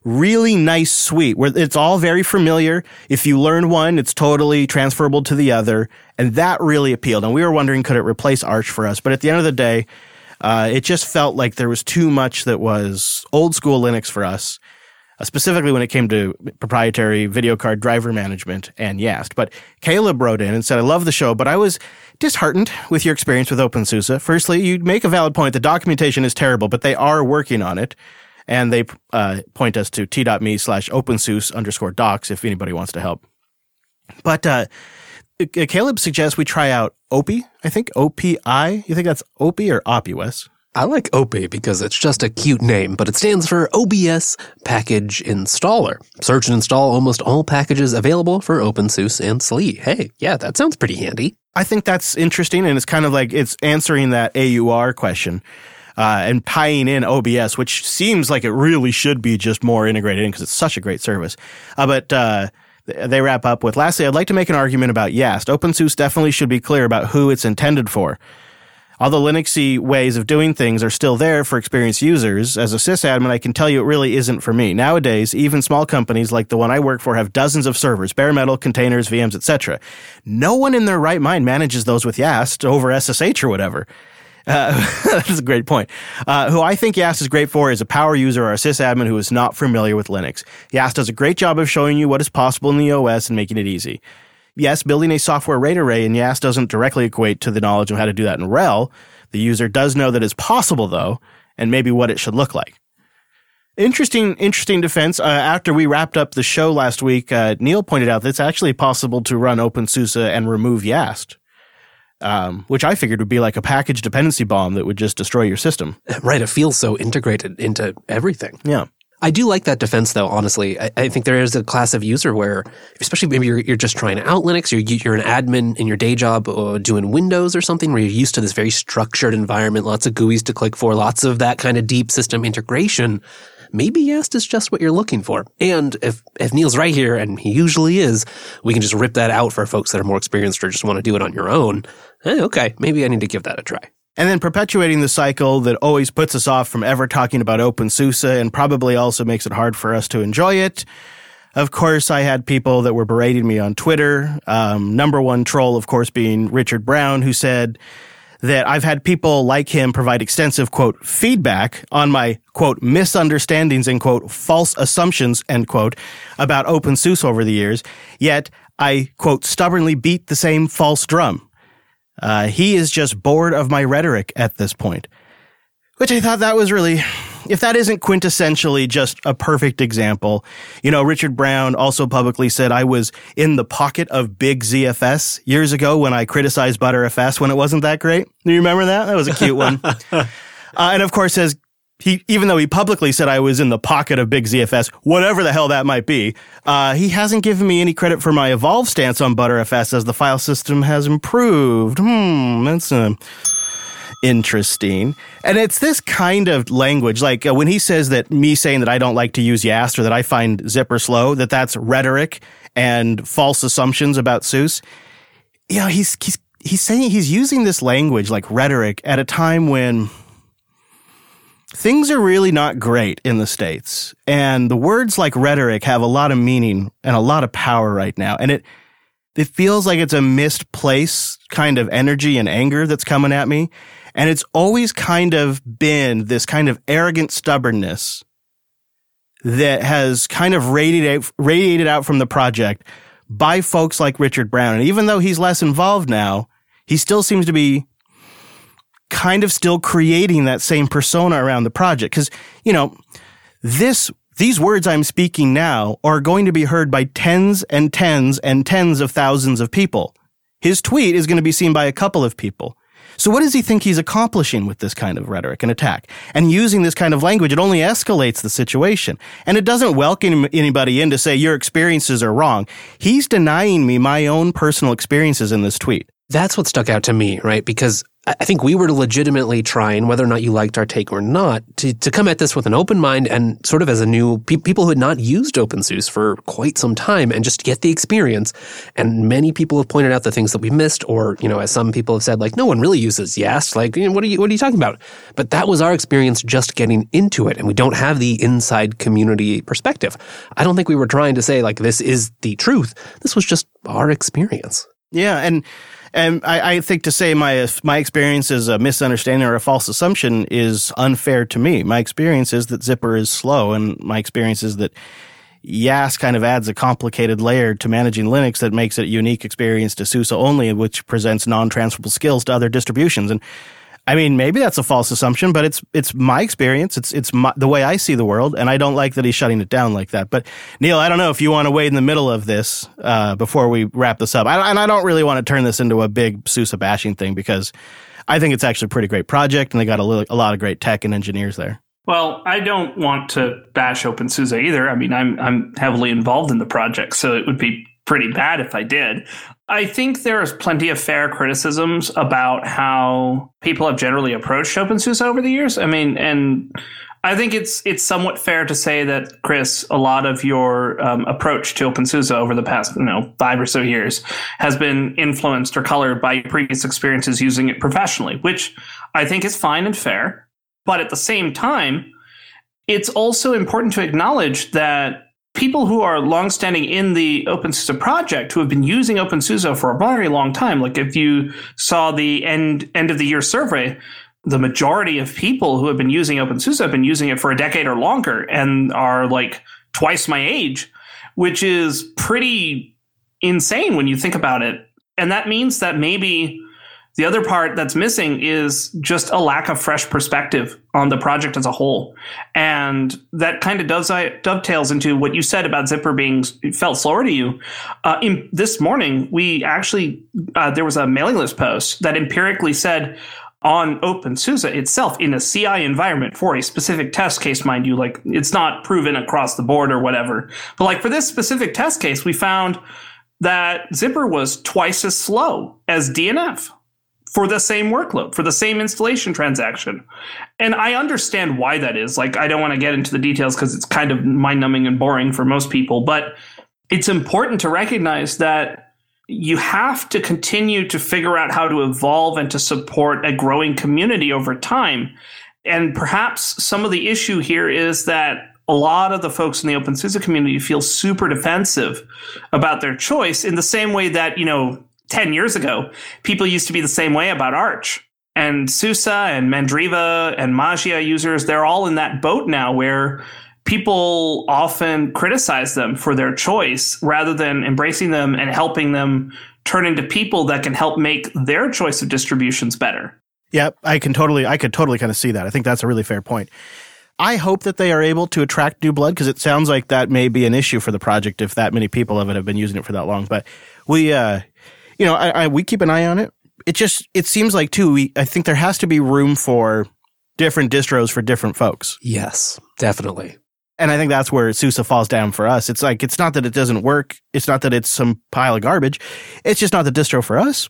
really nice suite where it's all very familiar. If you learn one, it's totally transferable to the other. And that really appealed. And we were wondering, could it replace Arch for us? But at the end of the day, uh, it just felt like there was too much that was old school Linux for us, uh, specifically when it came to proprietary video card driver management and Yast. But Caleb wrote in and said, I love the show, but I was disheartened with your experience with OpenSUSE. Firstly, you make a valid point. The documentation is terrible, but they are working on it and they uh, point us to t.me slash opensuse underscore docs if anybody wants to help. But uh, Caleb suggests we try out OPI. I think OPI. You think that's OPI or OPUS? I like OPI because it's just a cute name, but it stands for OBS Package Installer. Search and install almost all packages available for OpenSUSE and SLE. Hey, yeah, that sounds pretty handy. I think that's interesting, and it's kind of like it's answering that AUR question. Uh, and tying in OBS, which seems like it really should be just more integrated in because it's such a great service. Uh, but uh, they wrap up with lastly, I'd like to make an argument about Yast. OpenSUSE definitely should be clear about who it's intended for. Although Linuxy ways of doing things are still there for experienced users, as a sysadmin, I can tell you it really isn't for me. Nowadays, even small companies like the one I work for have dozens of servers, bare metal, containers, VMs, etc. No one in their right mind manages those with Yast over SSH or whatever. Uh, that's a great point. Uh, who I think Yast is great for is a power user or a sysadmin who is not familiar with Linux. Yast does a great job of showing you what is possible in the OS and making it easy. Yes, building a software RAID array in Yast doesn't directly equate to the knowledge of how to do that in RHEL. The user does know that it's possible, though, and maybe what it should look like. Interesting, interesting defense. Uh, after we wrapped up the show last week, uh, Neil pointed out that it's actually possible to run OpenSUSE and remove Yast, um, which I figured would be like a package dependency bomb that would just destroy your system. Right. It feels so integrated into everything. Yeah. I do like that defense, though. Honestly, I, I think there is a class of user where, especially maybe you're, you're just trying out Linux, you're you're an admin in your day job uh, doing Windows or something, where you're used to this very structured environment, lots of GUIs to click for, lots of that kind of deep system integration. Maybe Yast is just what you're looking for. And if if Neil's right here, and he usually is, we can just rip that out for folks that are more experienced or just want to do it on your own. Eh, okay, maybe I need to give that a try. And then perpetuating the cycle that always puts us off from ever talking about OpenSUSE and probably also makes it hard for us to enjoy it. Of course, I had people that were berating me on Twitter. Um, number one troll, of course, being Richard Brown, who said that I've had people like him provide extensive, quote, feedback on my, quote, misunderstandings and, quote, false assumptions, end quote, about OpenSUSE over the years. Yet I, quote, stubbornly beat the same false drum. Uh, he is just bored of my rhetoric at this point. Which I thought that was really, if that isn't quintessentially just a perfect example. You know, Richard Brown also publicly said I was in the pocket of big ZFS years ago when I criticized Btrfs when it wasn't that great. Do you remember that? That was a cute one. uh, and of course, as he, even though he publicly said I was in the pocket of big ZFS, whatever the hell that might be, uh, he hasn't given me any credit for my evolve stance on Btrfs as the file system has improved. Hmm, that's uh, interesting. And it's this kind of language, like uh, when he says that me saying that I don't like to use Yast or that I find Zypper slow, that that's rhetoric and false assumptions about SUSE. You know, he's he's he's saying he's using this language like rhetoric at a time when things are really not great in the States. And the words like rhetoric have a lot of meaning and a lot of power right now. And it, it feels like it's a misplaced kind of energy and anger that's coming at me. And it's always kind of been this kind of arrogant stubbornness that has kind of radiated, radiated out from the project by folks like Richard Brown. And even though he's less involved now, he still seems to be kind of still creating that same persona around the project. Cause, you know, this, these words I'm speaking now are going to be heard by tens and tens and tens of thousands of people. His tweet is going to be seen by a couple of people. So what does he think he's accomplishing with this kind of rhetoric and attack? And using this kind of language, it only escalates the situation. And it doesn't welcome anybody in to say your experiences are wrong. He's denying me my own personal experiences in this tweet. That's what stuck out to me, right? Because I think we were legitimately trying, whether or not you liked our take or not, to, to come at this with an open mind and sort of as a new pe- people who had not used OpenSUSE for quite some time and just get the experience. And many people have pointed out the things that we missed, or you know, as some people have said, like no one really uses Yast. Like, you know, what are you what are you talking about? But that was our experience just getting into it, and we don't have the inside community perspective. I don't think we were trying to say like this is the truth. This was just our experience. Yeah, and and I, I, think to say my my experience is a misunderstanding or a false assumption is unfair to me. My experience is that Zypper is slow, and my experience is that Yas kind of adds a complicated layer to managing Linux that makes it a unique experience to SUSE only, which presents non-transferable skills to other distributions. And I mean, maybe that's a false assumption, but it's it's my experience. It's it's my, the way I see the world, and I don't like that he's shutting it down like that. But Neil, I don't know if you want to wade in the middle of this uh, before we wrap this up. I, and I don't really want to turn this into a big SUSE bashing thing because I think it's actually a pretty great project, and they got a, a lot of great tech and engineers there. Well, I don't want to bash Open OpenSUSE either. I mean, I'm I'm heavily involved in the project, so it would be pretty bad if I did. I think there's plenty of fair criticisms about how people have generally approached OpenSUSE over the years. I mean, and I think it's it's somewhat fair to say that Chris, a lot of your um, approach to OpenSUSE over the past you know five or so years has been influenced or colored by previous experiences using it professionally, which I think is fine and fair. But at the same time, it's also important to acknowledge that people who are longstanding in the OpenSUSE project who have been using OpenSUSE for a very long time, like if you saw the end end of the year survey, the majority of people who have been using OpenSUSE have been using it for a decade or longer and are like twice my age, which is pretty insane when you think about it. And that means that maybe The other part that's missing is just a lack of fresh perspective on the project as a whole. And that kind of dovetails into what you said about Zypper being felt slower to you. Uh, in, this morning, we actually, uh, there was a mailing list post that empirically said, on OpenSUSE itself in a CI environment for a specific test case, mind you, like it's not proven across the board or whatever. But like for this specific test case, we found that Zypper was twice as slow as DNF for the same workload, for the same installation transaction. And I understand why that is. Like, I don't want to get into the details because it's kind of mind numbing and boring for most people, but it's important to recognize that you have to continue to figure out how to evolve and to support a growing community over time. And perhaps some of the issue here is that a lot of the folks in the OpenSUSE community feel super defensive about their choice in the same way that, you know, 10 years ago, people used to be the same way about Arch. And Susa and Mandriva and Mageia users, they're all in that boat now where people often criticize them for their choice rather than embracing them and helping them turn into people that can help make their choice of distributions better. Yeah, I can totally I could totally kind of see that. I think that's a really fair point. I hope that they are able to attract new blood because it sounds like that may be an issue for the project if that many people of it have been using it for that long. But we uh you know, I, I, we keep an eye on it. It just it seems like too. We I think there has to be room for different distros for different folks. Yes, definitely. And I think that's where SUSE falls down for us. It's like it's not that it doesn't work. It's not that it's some pile of garbage. It's just not the distro for us.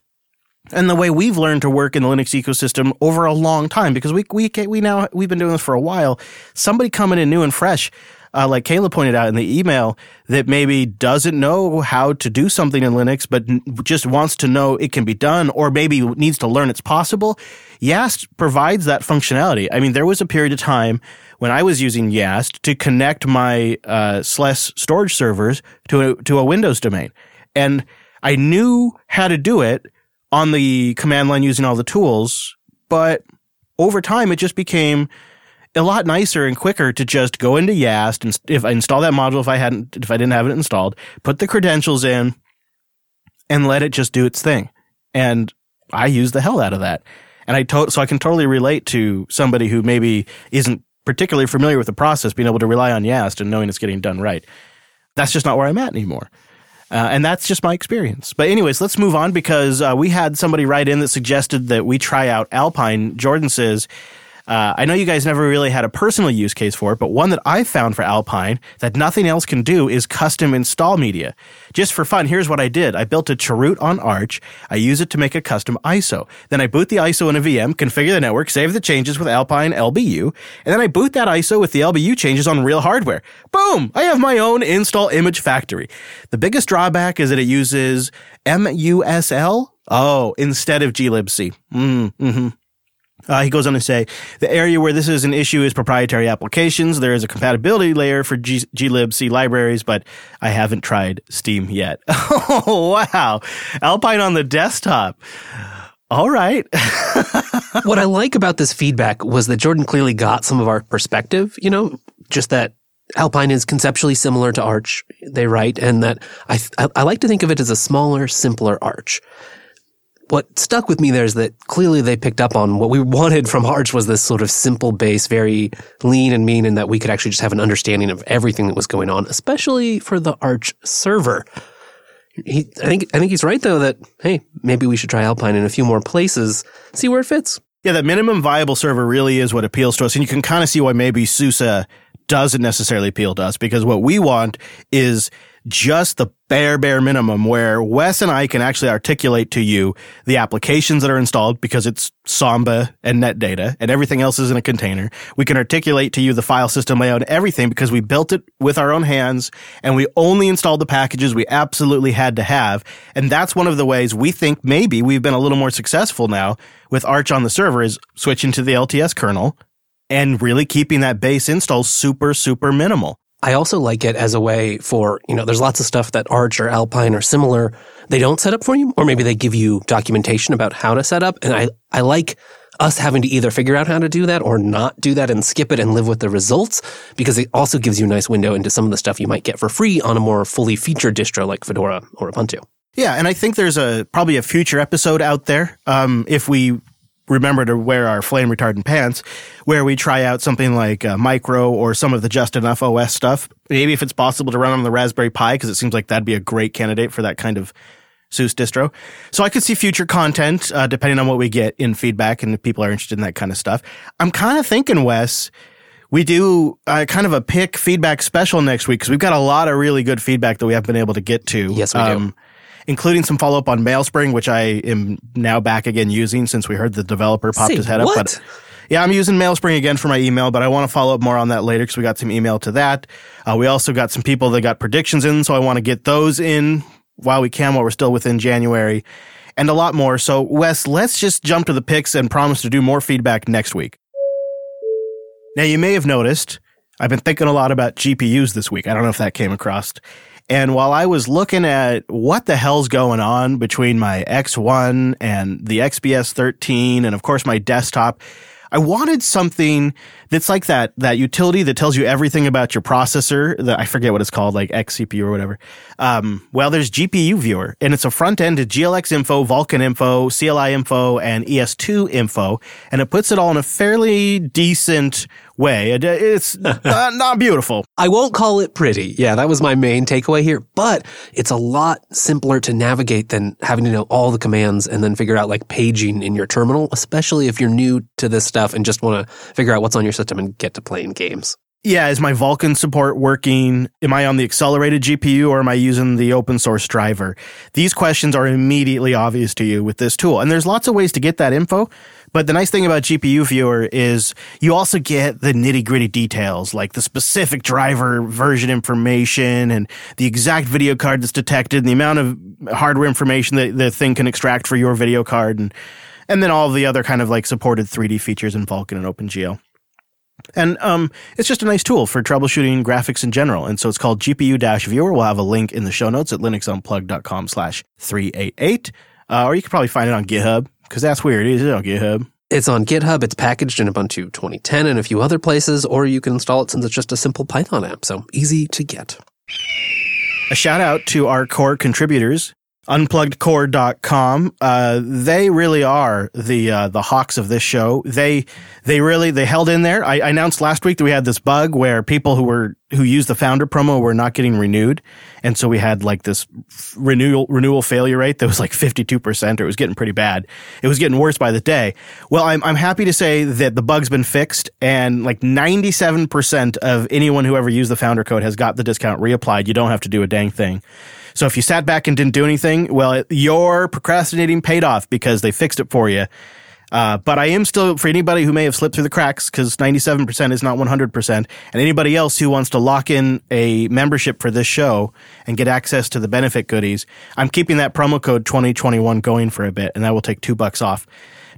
And the way we've learned to work in the Linux ecosystem over a long time, because we we we now we've been doing this for a while. Somebody coming in new and fresh uh, like Kayla pointed out in the email, that maybe doesn't know how to do something in Linux, but just wants to know it can be done, or maybe needs to learn it's possible. Yast provides that functionality. I mean, there was a period of time when I was using Yast to connect my uh, SLES storage servers to a, to a Windows domain, and I knew how to do it on the command line using all the tools, but over time it just became a lot nicer and quicker to just go into Yast and if I install that module if I hadn't if I didn't have it installed, put the credentials in and let it just do its thing. And I use the hell out of that. And I to- so I can totally relate to somebody who maybe isn't particularly familiar with the process being able to rely on Yast and knowing it's getting done right. That's just not where I'm at anymore. Uh, and that's just my experience. But, anyways, let's move on because uh, we had somebody write in that suggested that we try out Alpine. Jordan says, uh, I know you guys never really had a personal use case for it, but one that I found for Alpine that nothing else can do is custom install media. Just for fun, here's what I did. I built a chroot on Arch. I use it to make a custom ISO. Then I boot the ISO in a VM, configure the network, save the changes with Alpine LBU, and then I boot that ISO with the LBU changes on real hardware. Boom! I have my own install image factory. The biggest drawback is that it uses MUSL Oh, instead of glibc. Mm, mm-hmm. Uh, he goes on to say the area where this is an issue is proprietary applications. There is a compatibility layer for G- glibc libraries, but I haven't tried Steam yet. oh, wow. Alpine on the desktop. All right. what I like about this feedback was that Jordan clearly got some of our perspective, you know, just that Alpine is conceptually similar to Arch, they write, and that I, I like to think of it as a smaller, simpler Arch what stuck with me there is that clearly they picked up on what we wanted from Arch was this sort of simple base, very lean and mean, and that we could actually just have an understanding of everything that was going on, especially for the Arch server. He, I think, I think he's right though that hey, maybe we should try Alpine in a few more places, see where it fits. Yeah, that minimum viable server really is what appeals to us, and you can kind of see why maybe SUSE doesn't necessarily appeal to us because what we want is just the bare, bare minimum where Wes and I can actually articulate to you the applications that are installed because it's Samba and NetData and everything else is in a container. We can articulate to you the file system layout and everything because we built it with our own hands and we only installed the packages we absolutely had to have. And that's one of the ways we think maybe we've been a little more successful now with Arch on the server is switching to the LTS kernel and really keeping that base install super, super minimal. I also like it as a way for, you know, there's lots of stuff that Arch or Alpine or similar, they don't set up for you, or maybe they give you documentation about how to set up. And I, I like us having to either figure out how to do that or not do that and skip it and live with the results because it also gives you a nice window into some of the stuff you might get for free on a more fully featured distro like Fedora or Ubuntu. Yeah, and I think there's a probably a future episode out there. Um, if we remember to wear our flame retardant pants, where we try out something like uh, micro or some of the just enough OS stuff. Maybe if it's possible to run on the Raspberry Pi, because it seems like that'd be a great candidate for that kind of SUSE distro. So I could see future content, uh, depending on what we get in feedback and if people are interested in that kind of stuff. I'm kind of thinking, Wes, we do uh, kind of a pick feedback special next week because we've got a lot of really good feedback that we haven't been able to get to. Yes, we do. Including some follow up on MailSpring, which I am now back again using since we heard the developer popped Say his head up. But yeah, I'm using MailSpring again for my email, but I want to follow up more on that later because we got some email to that. Uh, we also got some people that got predictions in, so I want to get those in while we can, while we're still within January, and a lot more. So, Wes, let's just jump to the picks and promise to do more feedback next week. Now, you may have noticed I've been thinking a lot about GPUs this week. I don't know if that came across. And while I was looking at what the hell's going on between my X1 and the XPS 13 and of course my desktop, I wanted something that's like that that utility that tells you everything about your processor. That I forget what it's called, like XCPU or whatever. Um, well, there's GPU Viewer, and it's a front end to GLX info, Vulkan info, CLI info, and ES2 info, and it puts it all in a fairly decent way. Uh, it's not, uh, not beautiful. I won't call it pretty. Yeah, that was my main takeaway here, but it's a lot simpler to navigate than having to know all the commands and then figure out like paging in your terminal, especially if you're new to this stuff and just want to figure out what's on your system and get to playing games. Yeah, is my Vulkan support working? Am I on the accelerated GPU or am I using the open source driver? These questions are immediately obvious to you with this tool. And there's lots of ways to get that info. But the nice thing about GPU Viewer is you also get the nitty gritty details, like the specific driver version information and the exact video card that's detected and the amount of hardware information that the thing can extract for your video card and, and then all the other kind of like supported 3D features in Vulkan and OpenGL. And um, it's just a nice tool for troubleshooting graphics in general. And so it's called GPU-Viewer. We'll have a link in the show notes at linuxunplugged.com slash 388. Uh, or you can probably find it on GitHub because that's where it is on GitHub. It's on GitHub. It's packaged in Ubuntu 2010 and a few other places, or you can install it since it's just a simple Python app. So easy to get. A shout out to our core contributors, unpluggedcore.com. Uh, they really are the uh, the hawks of this show. They they really they held in there. I, I announced last week that we had this bug where people who were who used the founder promo were not getting renewed, and so we had like this renewal renewal failure rate that was like fifty two percent. Or it was getting pretty bad. It was getting worse by the day. Well, I'm I'm happy to say that the bug's been fixed, and like ninety seven percent of anyone who ever used the founder code has got the discount reapplied. You don't have to do a dang thing. So if you sat back and didn't do anything, well, your procrastinating paid off because they fixed it for you. Uh, but I am still, for anybody who may have slipped through the cracks, because 97% is not 100%, and anybody else who wants to lock in a membership for this show and get access to the benefit goodies, I'm keeping that promo code 2021 going for a bit, and that will take two bucks off.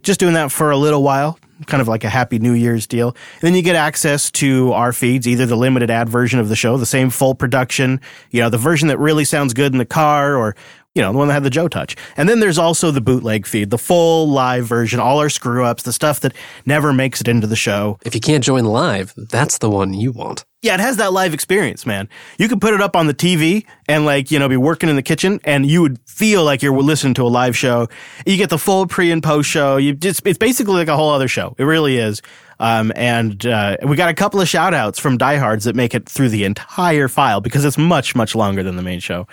Just doing that for a little while, kind of like a happy New Year's deal. And then you get access to our feeds, either the limited ad version of the show, the same full production, you know, the version that really sounds good in the car, or you know, the one that had the Joe touch. And then there's also the bootleg feed, the full live version, all our screw ups, the stuff that never makes it into the show. If you can't join live, that's the one you want. Yeah, it has that live experience, man. You could put it up on the TV and like, you know, be working in the kitchen and you would feel like you're listening to a live show. You get the full pre and post show. You just, it's basically like a whole other show. It really is. Um, and, uh, we got a couple of shout outs from diehards that make it through the entire file because it's much, much longer than the main show.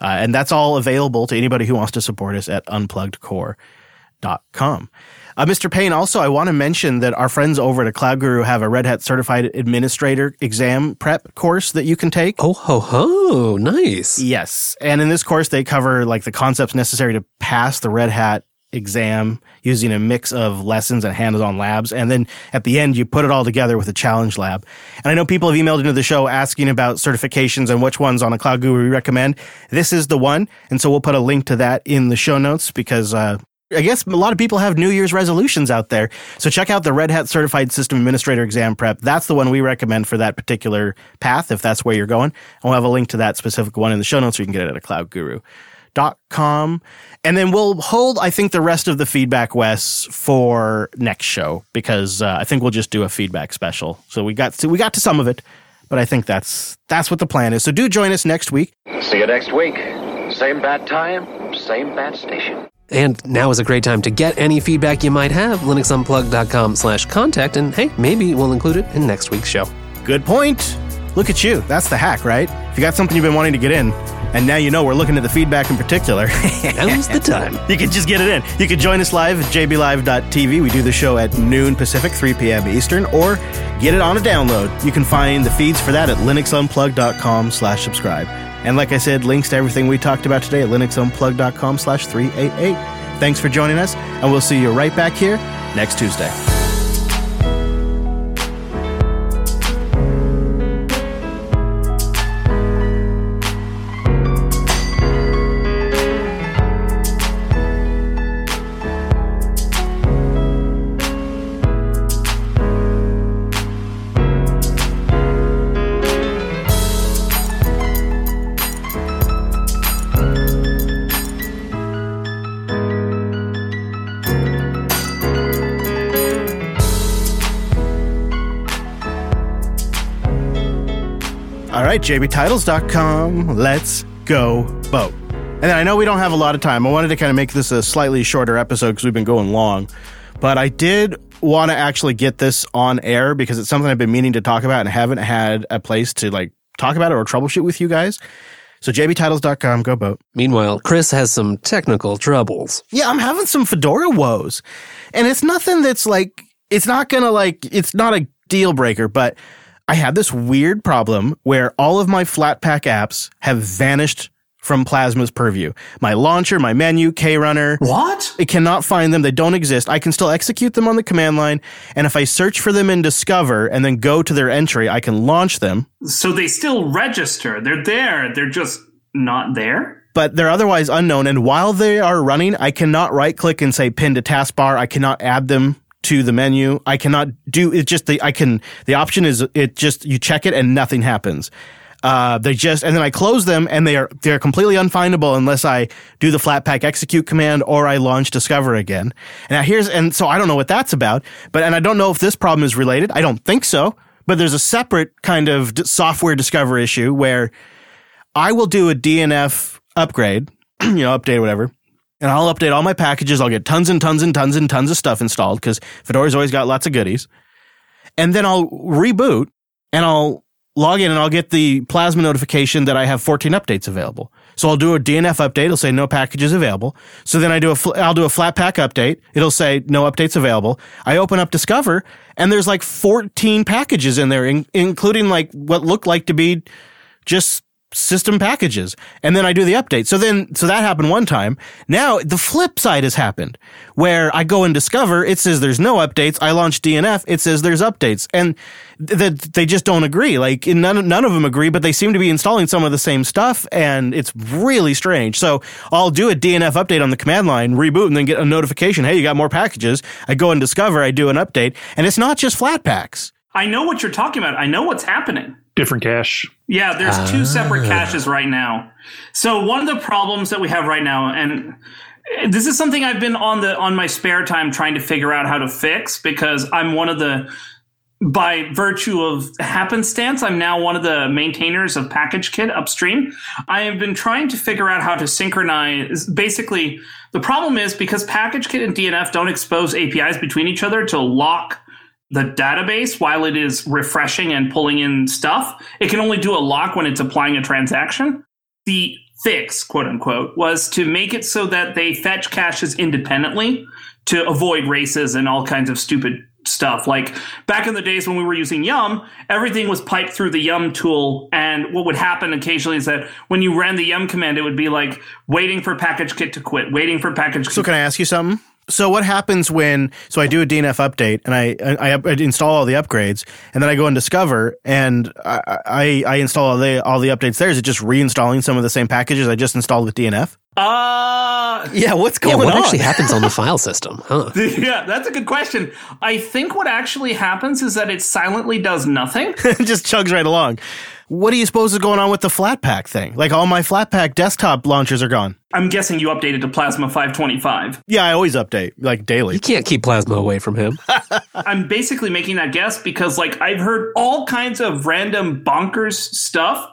Uh, and that's all available to anybody who wants to support us at unpluggedcore.com. Uh, Mr. Payne, also, I want to mention that our friends over at Cloud Guru have a Red Hat Certified Administrator exam prep course that you can take. Oh, ho, ho. Nice. Yes. And in this course, they cover like the concepts necessary to pass the Red Hat exam using a mix of lessons and hands-on labs. And then at the end, you put it all together with a challenge lab. And I know people have emailed into the show asking about certifications and which ones on a Cloud Guru we recommend. This is the one. And so we'll put a link to that in the show notes because, uh, I guess a lot of people have New Year's resolutions out there. So check out the Red Hat Certified System Administrator Exam Prep. That's the one we recommend for that particular path, if that's where you're going. And we'll have a link to that specific one in the show notes so you can get it at cloudguru.com. And then we'll hold, I think, the rest of the feedback, Wes, for next show because uh, I think we'll just do a feedback special. So we got to, we got to some of it, but I think that's that's what the plan is. So do join us next week. See you next week. Same bad time, same bad station. And now is a great time to get any feedback you might have. linuxunplugged.com slash contact. And hey, maybe we'll include it in next week's show. Good point. Look at you. That's the hack, right? If you got something you've been wanting to get in, and now you know we're looking at the feedback in particular. Now's the time. You can just get it in. You can join us live at jblive.tv. We do the show at noon Pacific, 3 p.m. Eastern, or get it on a download. You can find the feeds for that at linuxunplugged.com slash subscribe. And like I said, links to everything we talked about today at linuxunplugged.com slash 388. Thanks for joining us, and we'll see you right back here next Tuesday. Right, jbtitles.com. Let's go boat. And then I know we don't have a lot of time. I wanted to kind of make this a slightly shorter episode because we've been going long. But I did want to actually get this on air because it's something I've been meaning to talk about and haven't had a place to like talk about it or troubleshoot with you guys. So jbtitles.com, go boat. Meanwhile, Chris has some technical troubles. Yeah, I'm having some Fedora woes. And it's nothing that's like, it's not going to like, it's not a deal breaker, but I had this weird problem where all of my Flatpak apps have vanished from Plasma's purview. My launcher, my menu, KRunner. What? It cannot find them. They don't exist. I can still execute them on the command line. And if I search for them in Discover and then go to their entry, I can launch them. So they still register. They're there. They're just not there. but they're otherwise unknown. And while they are running, I cannot right click and say pin to taskbar. I cannot add them to the menu. I cannot do it. Just the I can. The option is it just you check it and nothing happens. Uh, they just and then I close them and they are they're completely unfindable unless I do the Flatpak execute command or I launch Discover again. And now here's and so I don't know what that's about. But and I don't know if this problem is related. I don't think so. But there's a separate kind of software Discover issue where I will do a DNF upgrade, you know, update whatever, and I'll update all my packages. I'll get tons and tons and tons and tons of stuff installed because Fedora's always got lots of goodies. And then I'll reboot and I'll log in and I'll get the Plasma notification that I have 14 updates available. So I'll do a DNF update. It'll say no packages available. So then I do a, fl- I'll do a Flatpak update. It'll say no updates available. I open up Discover and there's like 14 packages in there, in- including like what looked like to be just system packages. And then I do the update. So then, so that happened one time. Now the flip side has happened where I go and discover it says there's no updates. I launch DNF. It says there's updates and that they just don't agree. Like none, none of them agree, but they seem to be installing some of the same stuff. And it's really strange. So I'll do a DNF update on the command line, reboot and then get a notification. Hey, you got more packages. I go and discover, I do an update and it's not just flat packs. I know what you're talking about. I know what's happening. Different cache. Yeah, there's two separate ah. caches right now. So one of the problems that we have right now, and this is something I've been on the on my spare time trying to figure out how to fix because I'm one of the by virtue of happenstance, I'm now one of the maintainers of PackageKit upstream. I have been trying to figure out how to synchronize. Basically, the problem is because PackageKit and DNF don't expose APIs between each other to lock the database while it is refreshing and pulling in stuff. It can only do a lock when it's applying a transaction. The fix, quote unquote, was to make it so that they fetch caches independently to avoid races and all kinds of stupid stuff. Like back in the days when we were using Yum, everything was piped through the Yum tool. And what would happen occasionally is that when you ran the Yum command, it would be like waiting for PackageKit to quit, waiting for PackageKit. So can I ask you something? So what happens when? So I do a DNF update and I I, I install all the upgrades and then I go and discover and I I, I install all the all the updates there. Is it just reinstalling some of the same packages I just installed with DNF? Uh, Yeah, what's Yeah, going what on? actually happens on the file system? Huh? yeah, that's a good question. I think what actually happens is that it silently does nothing. it just chugs right along. What do you suppose is going on with the Flatpak thing? Like all my Flatpak desktop launchers are gone. I'm guessing you updated to Plasma 525. Yeah, I always update like daily. You can't keep Plasma away from him. I'm basically making that guess because like I've heard all kinds of random bonkers stuff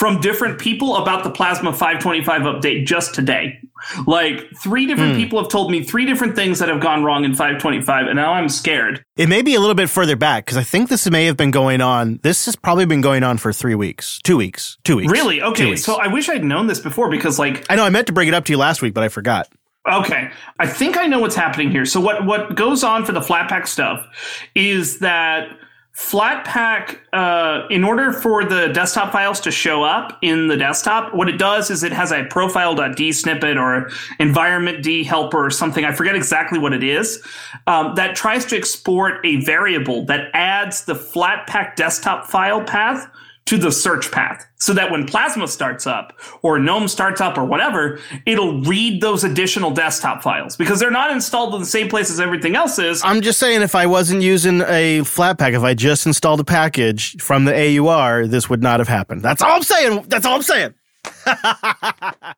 from different people about the Plasma 525 update just today. Like three different hmm. people have told me three different things that have gone wrong in 525, and now I'm scared. It may be a little bit further back because I think this may have been going on. This has probably been going on for three weeks, two weeks, two weeks. Really? Okay, weeks. so I wish I'd known this before because, like, I know I meant to bring it up to you last week, but I forgot. Okay, I think I know what's happening here. So what what goes on for the Flatpak stuff is that Flatpak, uh, in order for the desktop files to show up in the desktop, what it does is it has a profile.d snippet or environment d helper or something. I forget exactly what it is. Um, that tries to export a variable that adds the Flatpak desktop file path to the search path so that when Plasma starts up or GNOME starts up or whatever, it'll read those additional desktop files because they're not installed in the same place as everything else is. I'm just saying, if I wasn't using a Flatpak, if I just installed a package from the AUR, this would not have happened. That's all I'm saying. That's all I'm saying.